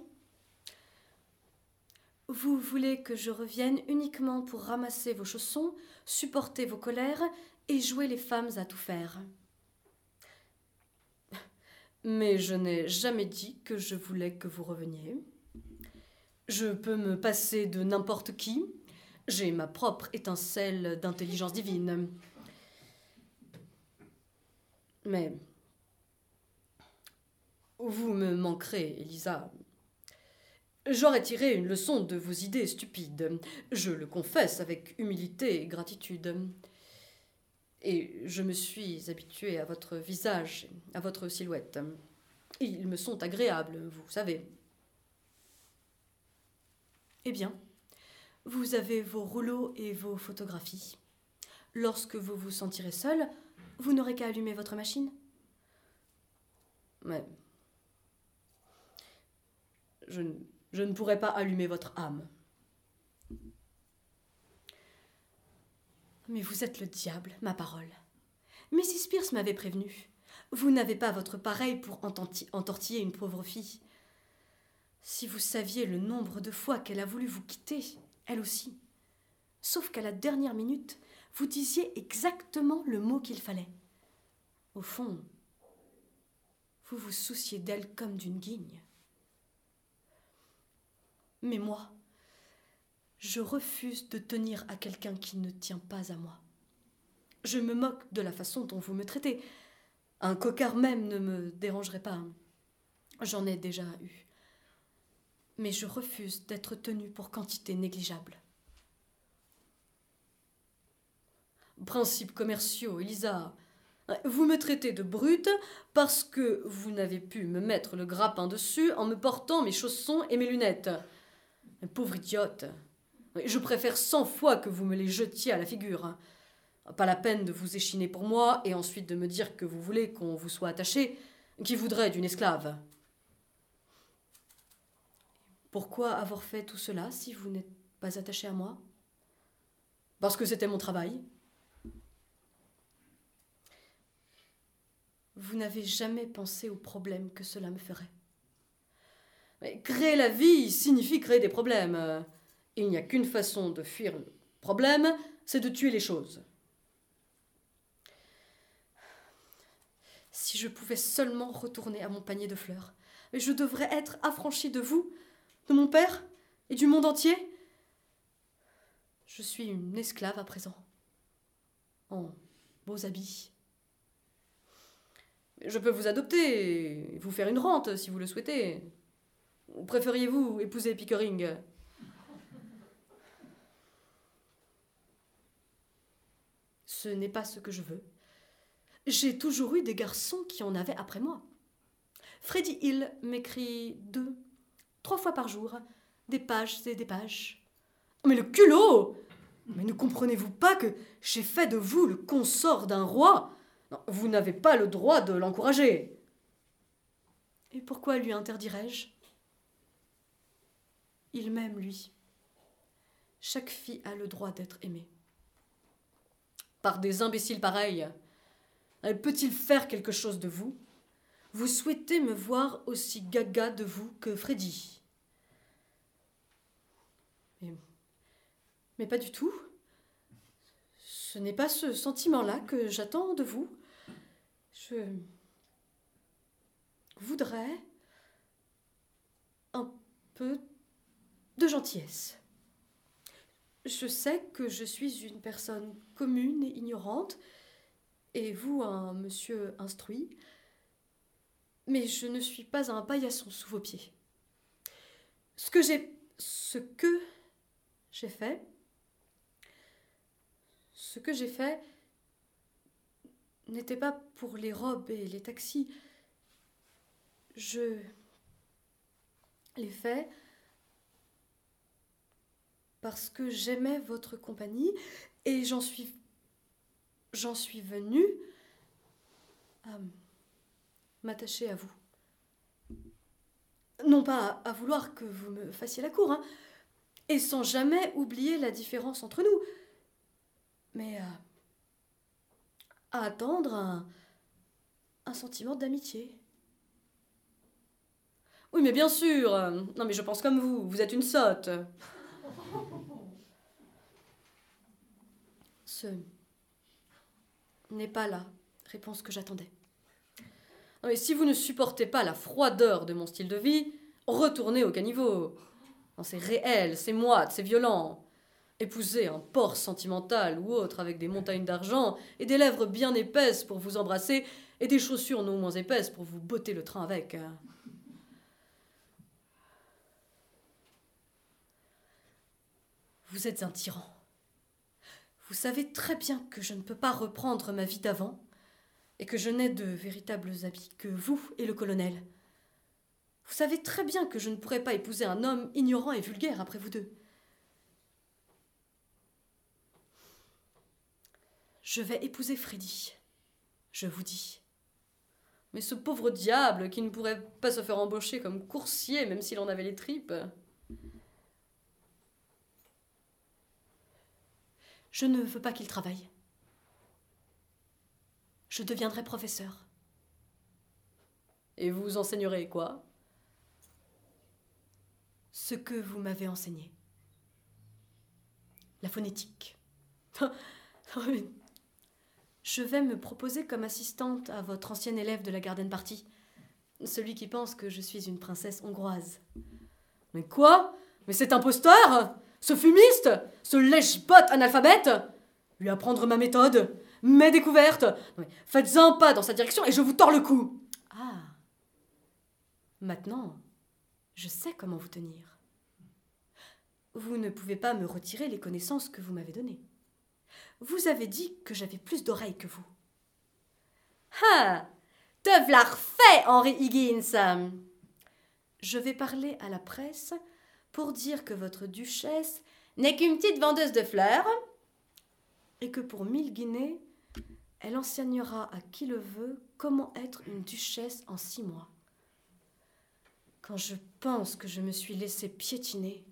Vous voulez que je revienne uniquement pour ramasser vos chaussons, supporter vos colères et jouer les femmes à tout faire? Mais je n'ai jamais dit que je voulais que vous reveniez. Je peux me passer de n'importe qui. J'ai ma propre étincelle d'intelligence divine. Mais vous me manquerez, Elisa. J'aurais tiré une leçon de vos idées stupides. Je le confesse avec humilité et gratitude. Et je me suis habituée à votre visage, à votre silhouette. Ils me sont agréables, vous savez. Eh bien, vous avez vos rouleaux et vos photographies. Lorsque vous vous sentirez seul, vous n'aurez qu'à allumer votre machine. Mais je, ne- pourrais pas allumer votre âme. Mais vous êtes le diable, ma parole. Mrs. Pierce m'avait prévenu. Vous n'avez pas votre pareil pour entortiller une pauvre fille. Si vous saviez le nombre de fois qu'elle a voulu vous quitter, elle aussi. Sauf qu'à la dernière minute, vous disiez exactement le mot qu'il fallait. Au fond, vous vous souciez d'elle comme d'une guigne. Mais moi, je refuse de tenir à quelqu'un qui ne tient pas à moi. Je me moque de la façon dont vous me traitez. Un cocard même ne me dérangerait pas. J'en ai déjà eu. Mais je refuse d'être tenu pour quantité négligeable. Principes commerciaux, Elisa. Vous me traitez de brute parce que vous n'avez pu me mettre le grappin dessus en me portant mes chaussons et mes lunettes. Pauvre idiote. Je préfère cent fois que vous me les jetiez à la figure. Pas la peine de vous échiner pour moi et ensuite de me dire que vous voulez qu'on vous soit attaché. Qui voudrait d'une esclave Pourquoi avoir fait tout cela si vous n'êtes pas attaché à moi? Parce que c'était mon travail. Vous n'avez jamais pensé au problème que cela me ferait. Mais créer la vie signifie créer des problèmes. Il n'y a qu'une façon de fuir le problème, c'est de tuer les choses. Si je pouvais seulement retourner à mon panier de fleurs, mais je devrais être affranchie de vous, de mon père et du monde entier. Je suis une esclave à présent, en beaux habits. Je peux vous adopter et vous faire une rente si vous le souhaitez. Ou préfériez-vous épouser Pickering? Ce n'est pas ce que je veux. J'ai toujours eu des garçons qui en avaient après moi. Freddy Hill m'écrit deux, trois fois par jour, des pages et des pages. Mais le culot Mais ne comprenez-vous pas que j'ai fait de vous le consort d'un roi? Vous n'avez pas le droit de l'encourager. Et pourquoi lui interdirais-je? Il m'aime, lui. Chaque fille a le droit d'être aimée. Par des imbéciles pareils, Peut-il faire quelque chose de vous? Vous souhaitez me voir aussi gaga de vous que Freddy mais, mais pas du tout. Ce n'est pas ce sentiment-là que j'attends de vous. Je voudrais un peu de gentillesse. Je sais que je suis une personne commune et ignorante, et vous un monsieur instruit, mais je ne suis pas un paillasson sous vos pieds. Ce que j'ai ce que j'ai fait ce que j'ai fait n'était pas pour les robes et les taxis. Je l'ai fait parce que j'aimais votre compagnie et j'en suis j'en suis venue à m'attacher à vous. Non pas à, vouloir que vous me fassiez la cour, hein, et sans jamais oublier la différence entre nous, mais à, à attendre un, un sentiment d'amitié. Oui, mais bien sûr. Non, mais je pense comme vous. Vous êtes une sotte. Ce n'est pas la réponse que j'attendais. mais si vous ne supportez pas la froideur de mon style de vie, retournez au caniveau. C'est réel, c'est moite, c'est violent. Épousez un porc sentimental ou autre avec des montagnes d'argent et des lèvres bien épaisses pour vous embrasser et des chaussures non moins épaisses pour vous botter le train avec. Vous êtes un tyran. Vous savez très bien que je ne peux pas reprendre ma vie d'avant, et que je n'ai de véritables habits que vous et le colonel. Vous savez très bien que je ne pourrais pas épouser un homme ignorant et vulgaire après vous deux. Je vais épouser Freddy, je vous dis. Mais ce pauvre diable qui ne pourrait pas se faire embaucher comme coursier même s'il en avait les tripes. Je ne veux pas qu'il travaille. Je deviendrai professeur. Et vous enseignerez quoi? Ce que vous m'avez enseigné. La phonétique. Je vais me proposer comme assistante à votre ancien élève de la Garden Party, celui qui pense que je suis une princesse hongroise. Mais quoi? Mais cet imposteur! Ce fumiste! Ce lèche-botte analphabète! Lui apprendre ma méthode Mes découvertes. Faites un pas dans sa direction et je vous tords le cou. Ah! Maintenant, je sais comment vous tenir. Vous ne pouvez pas me retirer les connaissances que vous m'avez données. Vous avez dit que j'avais plus d'oreilles que vous. Ah Te v'là refait, Henry Higgins Je vais parler à la presse pour dire que votre duchesse n'est qu'une petite vendeuse de fleurs et que pour mille guinées, elle enseignera à qui le veut comment être une duchesse en six mois. Quand je pense que je me suis laissé piétiner,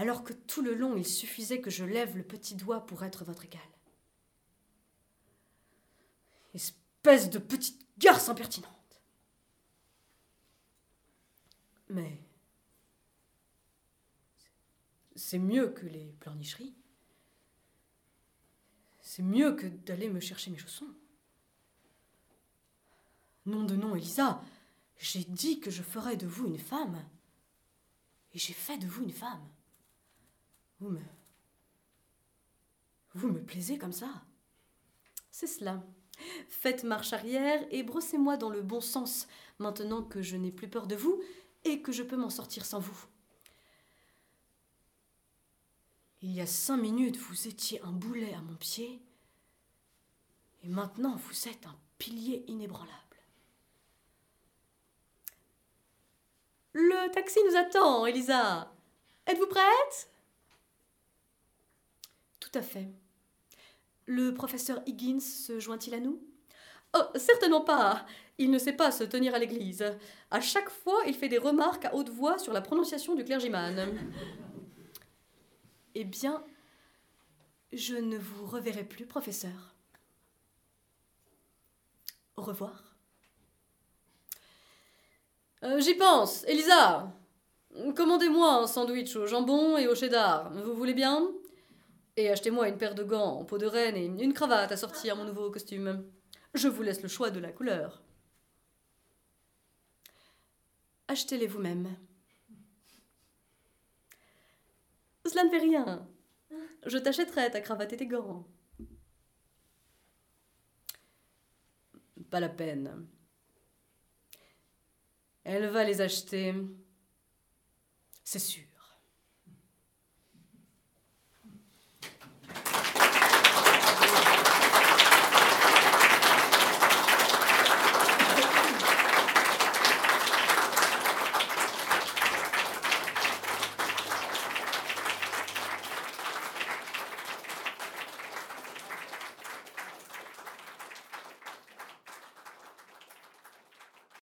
alors que tout le long il suffisait que je lève le petit doigt pour être votre égal. Espèce de petite garce impertinente. Mais c'est mieux que les pleurnicheries. C'est mieux que d'aller me chercher mes chaussons. Nom de nom, Elisa, j'ai dit que je ferais de vous une femme. Et j'ai fait de vous une femme. Vous me. Vous me plaisez comme ça? C'est cela. Faites marche arrière et brossez-moi dans le bon sens, maintenant que je n'ai plus peur de vous et que je peux m'en sortir sans vous. Il y a cinq minutes, vous étiez un boulet à mon pied, et maintenant vous êtes un pilier inébranlable. Le taxi nous attend, Elisa. Êtes-vous prête? Tout à fait. Le professeur Higgins se joint-il à nous? Oh, certainement pas. Il ne sait pas se tenir à l'église. À chaque fois, il fait des remarques à haute voix sur la prononciation du clergyman. eh bien, je ne vous reverrai plus, professeur. Au revoir. Euh, J'y pense, Elisa. Commandez-moi un sandwich au jambon et au cheddar. Vous voulez bien? Et achetez-moi une paire de gants en peau de reine et une cravate à sortir mon nouveau costume. Je vous laisse le choix de la couleur. Achetez-les vous-même. Cela ne fait rien. Je t'achèterai ta cravate et tes gants. Pas la peine. Elle va les acheter. C'est sûr.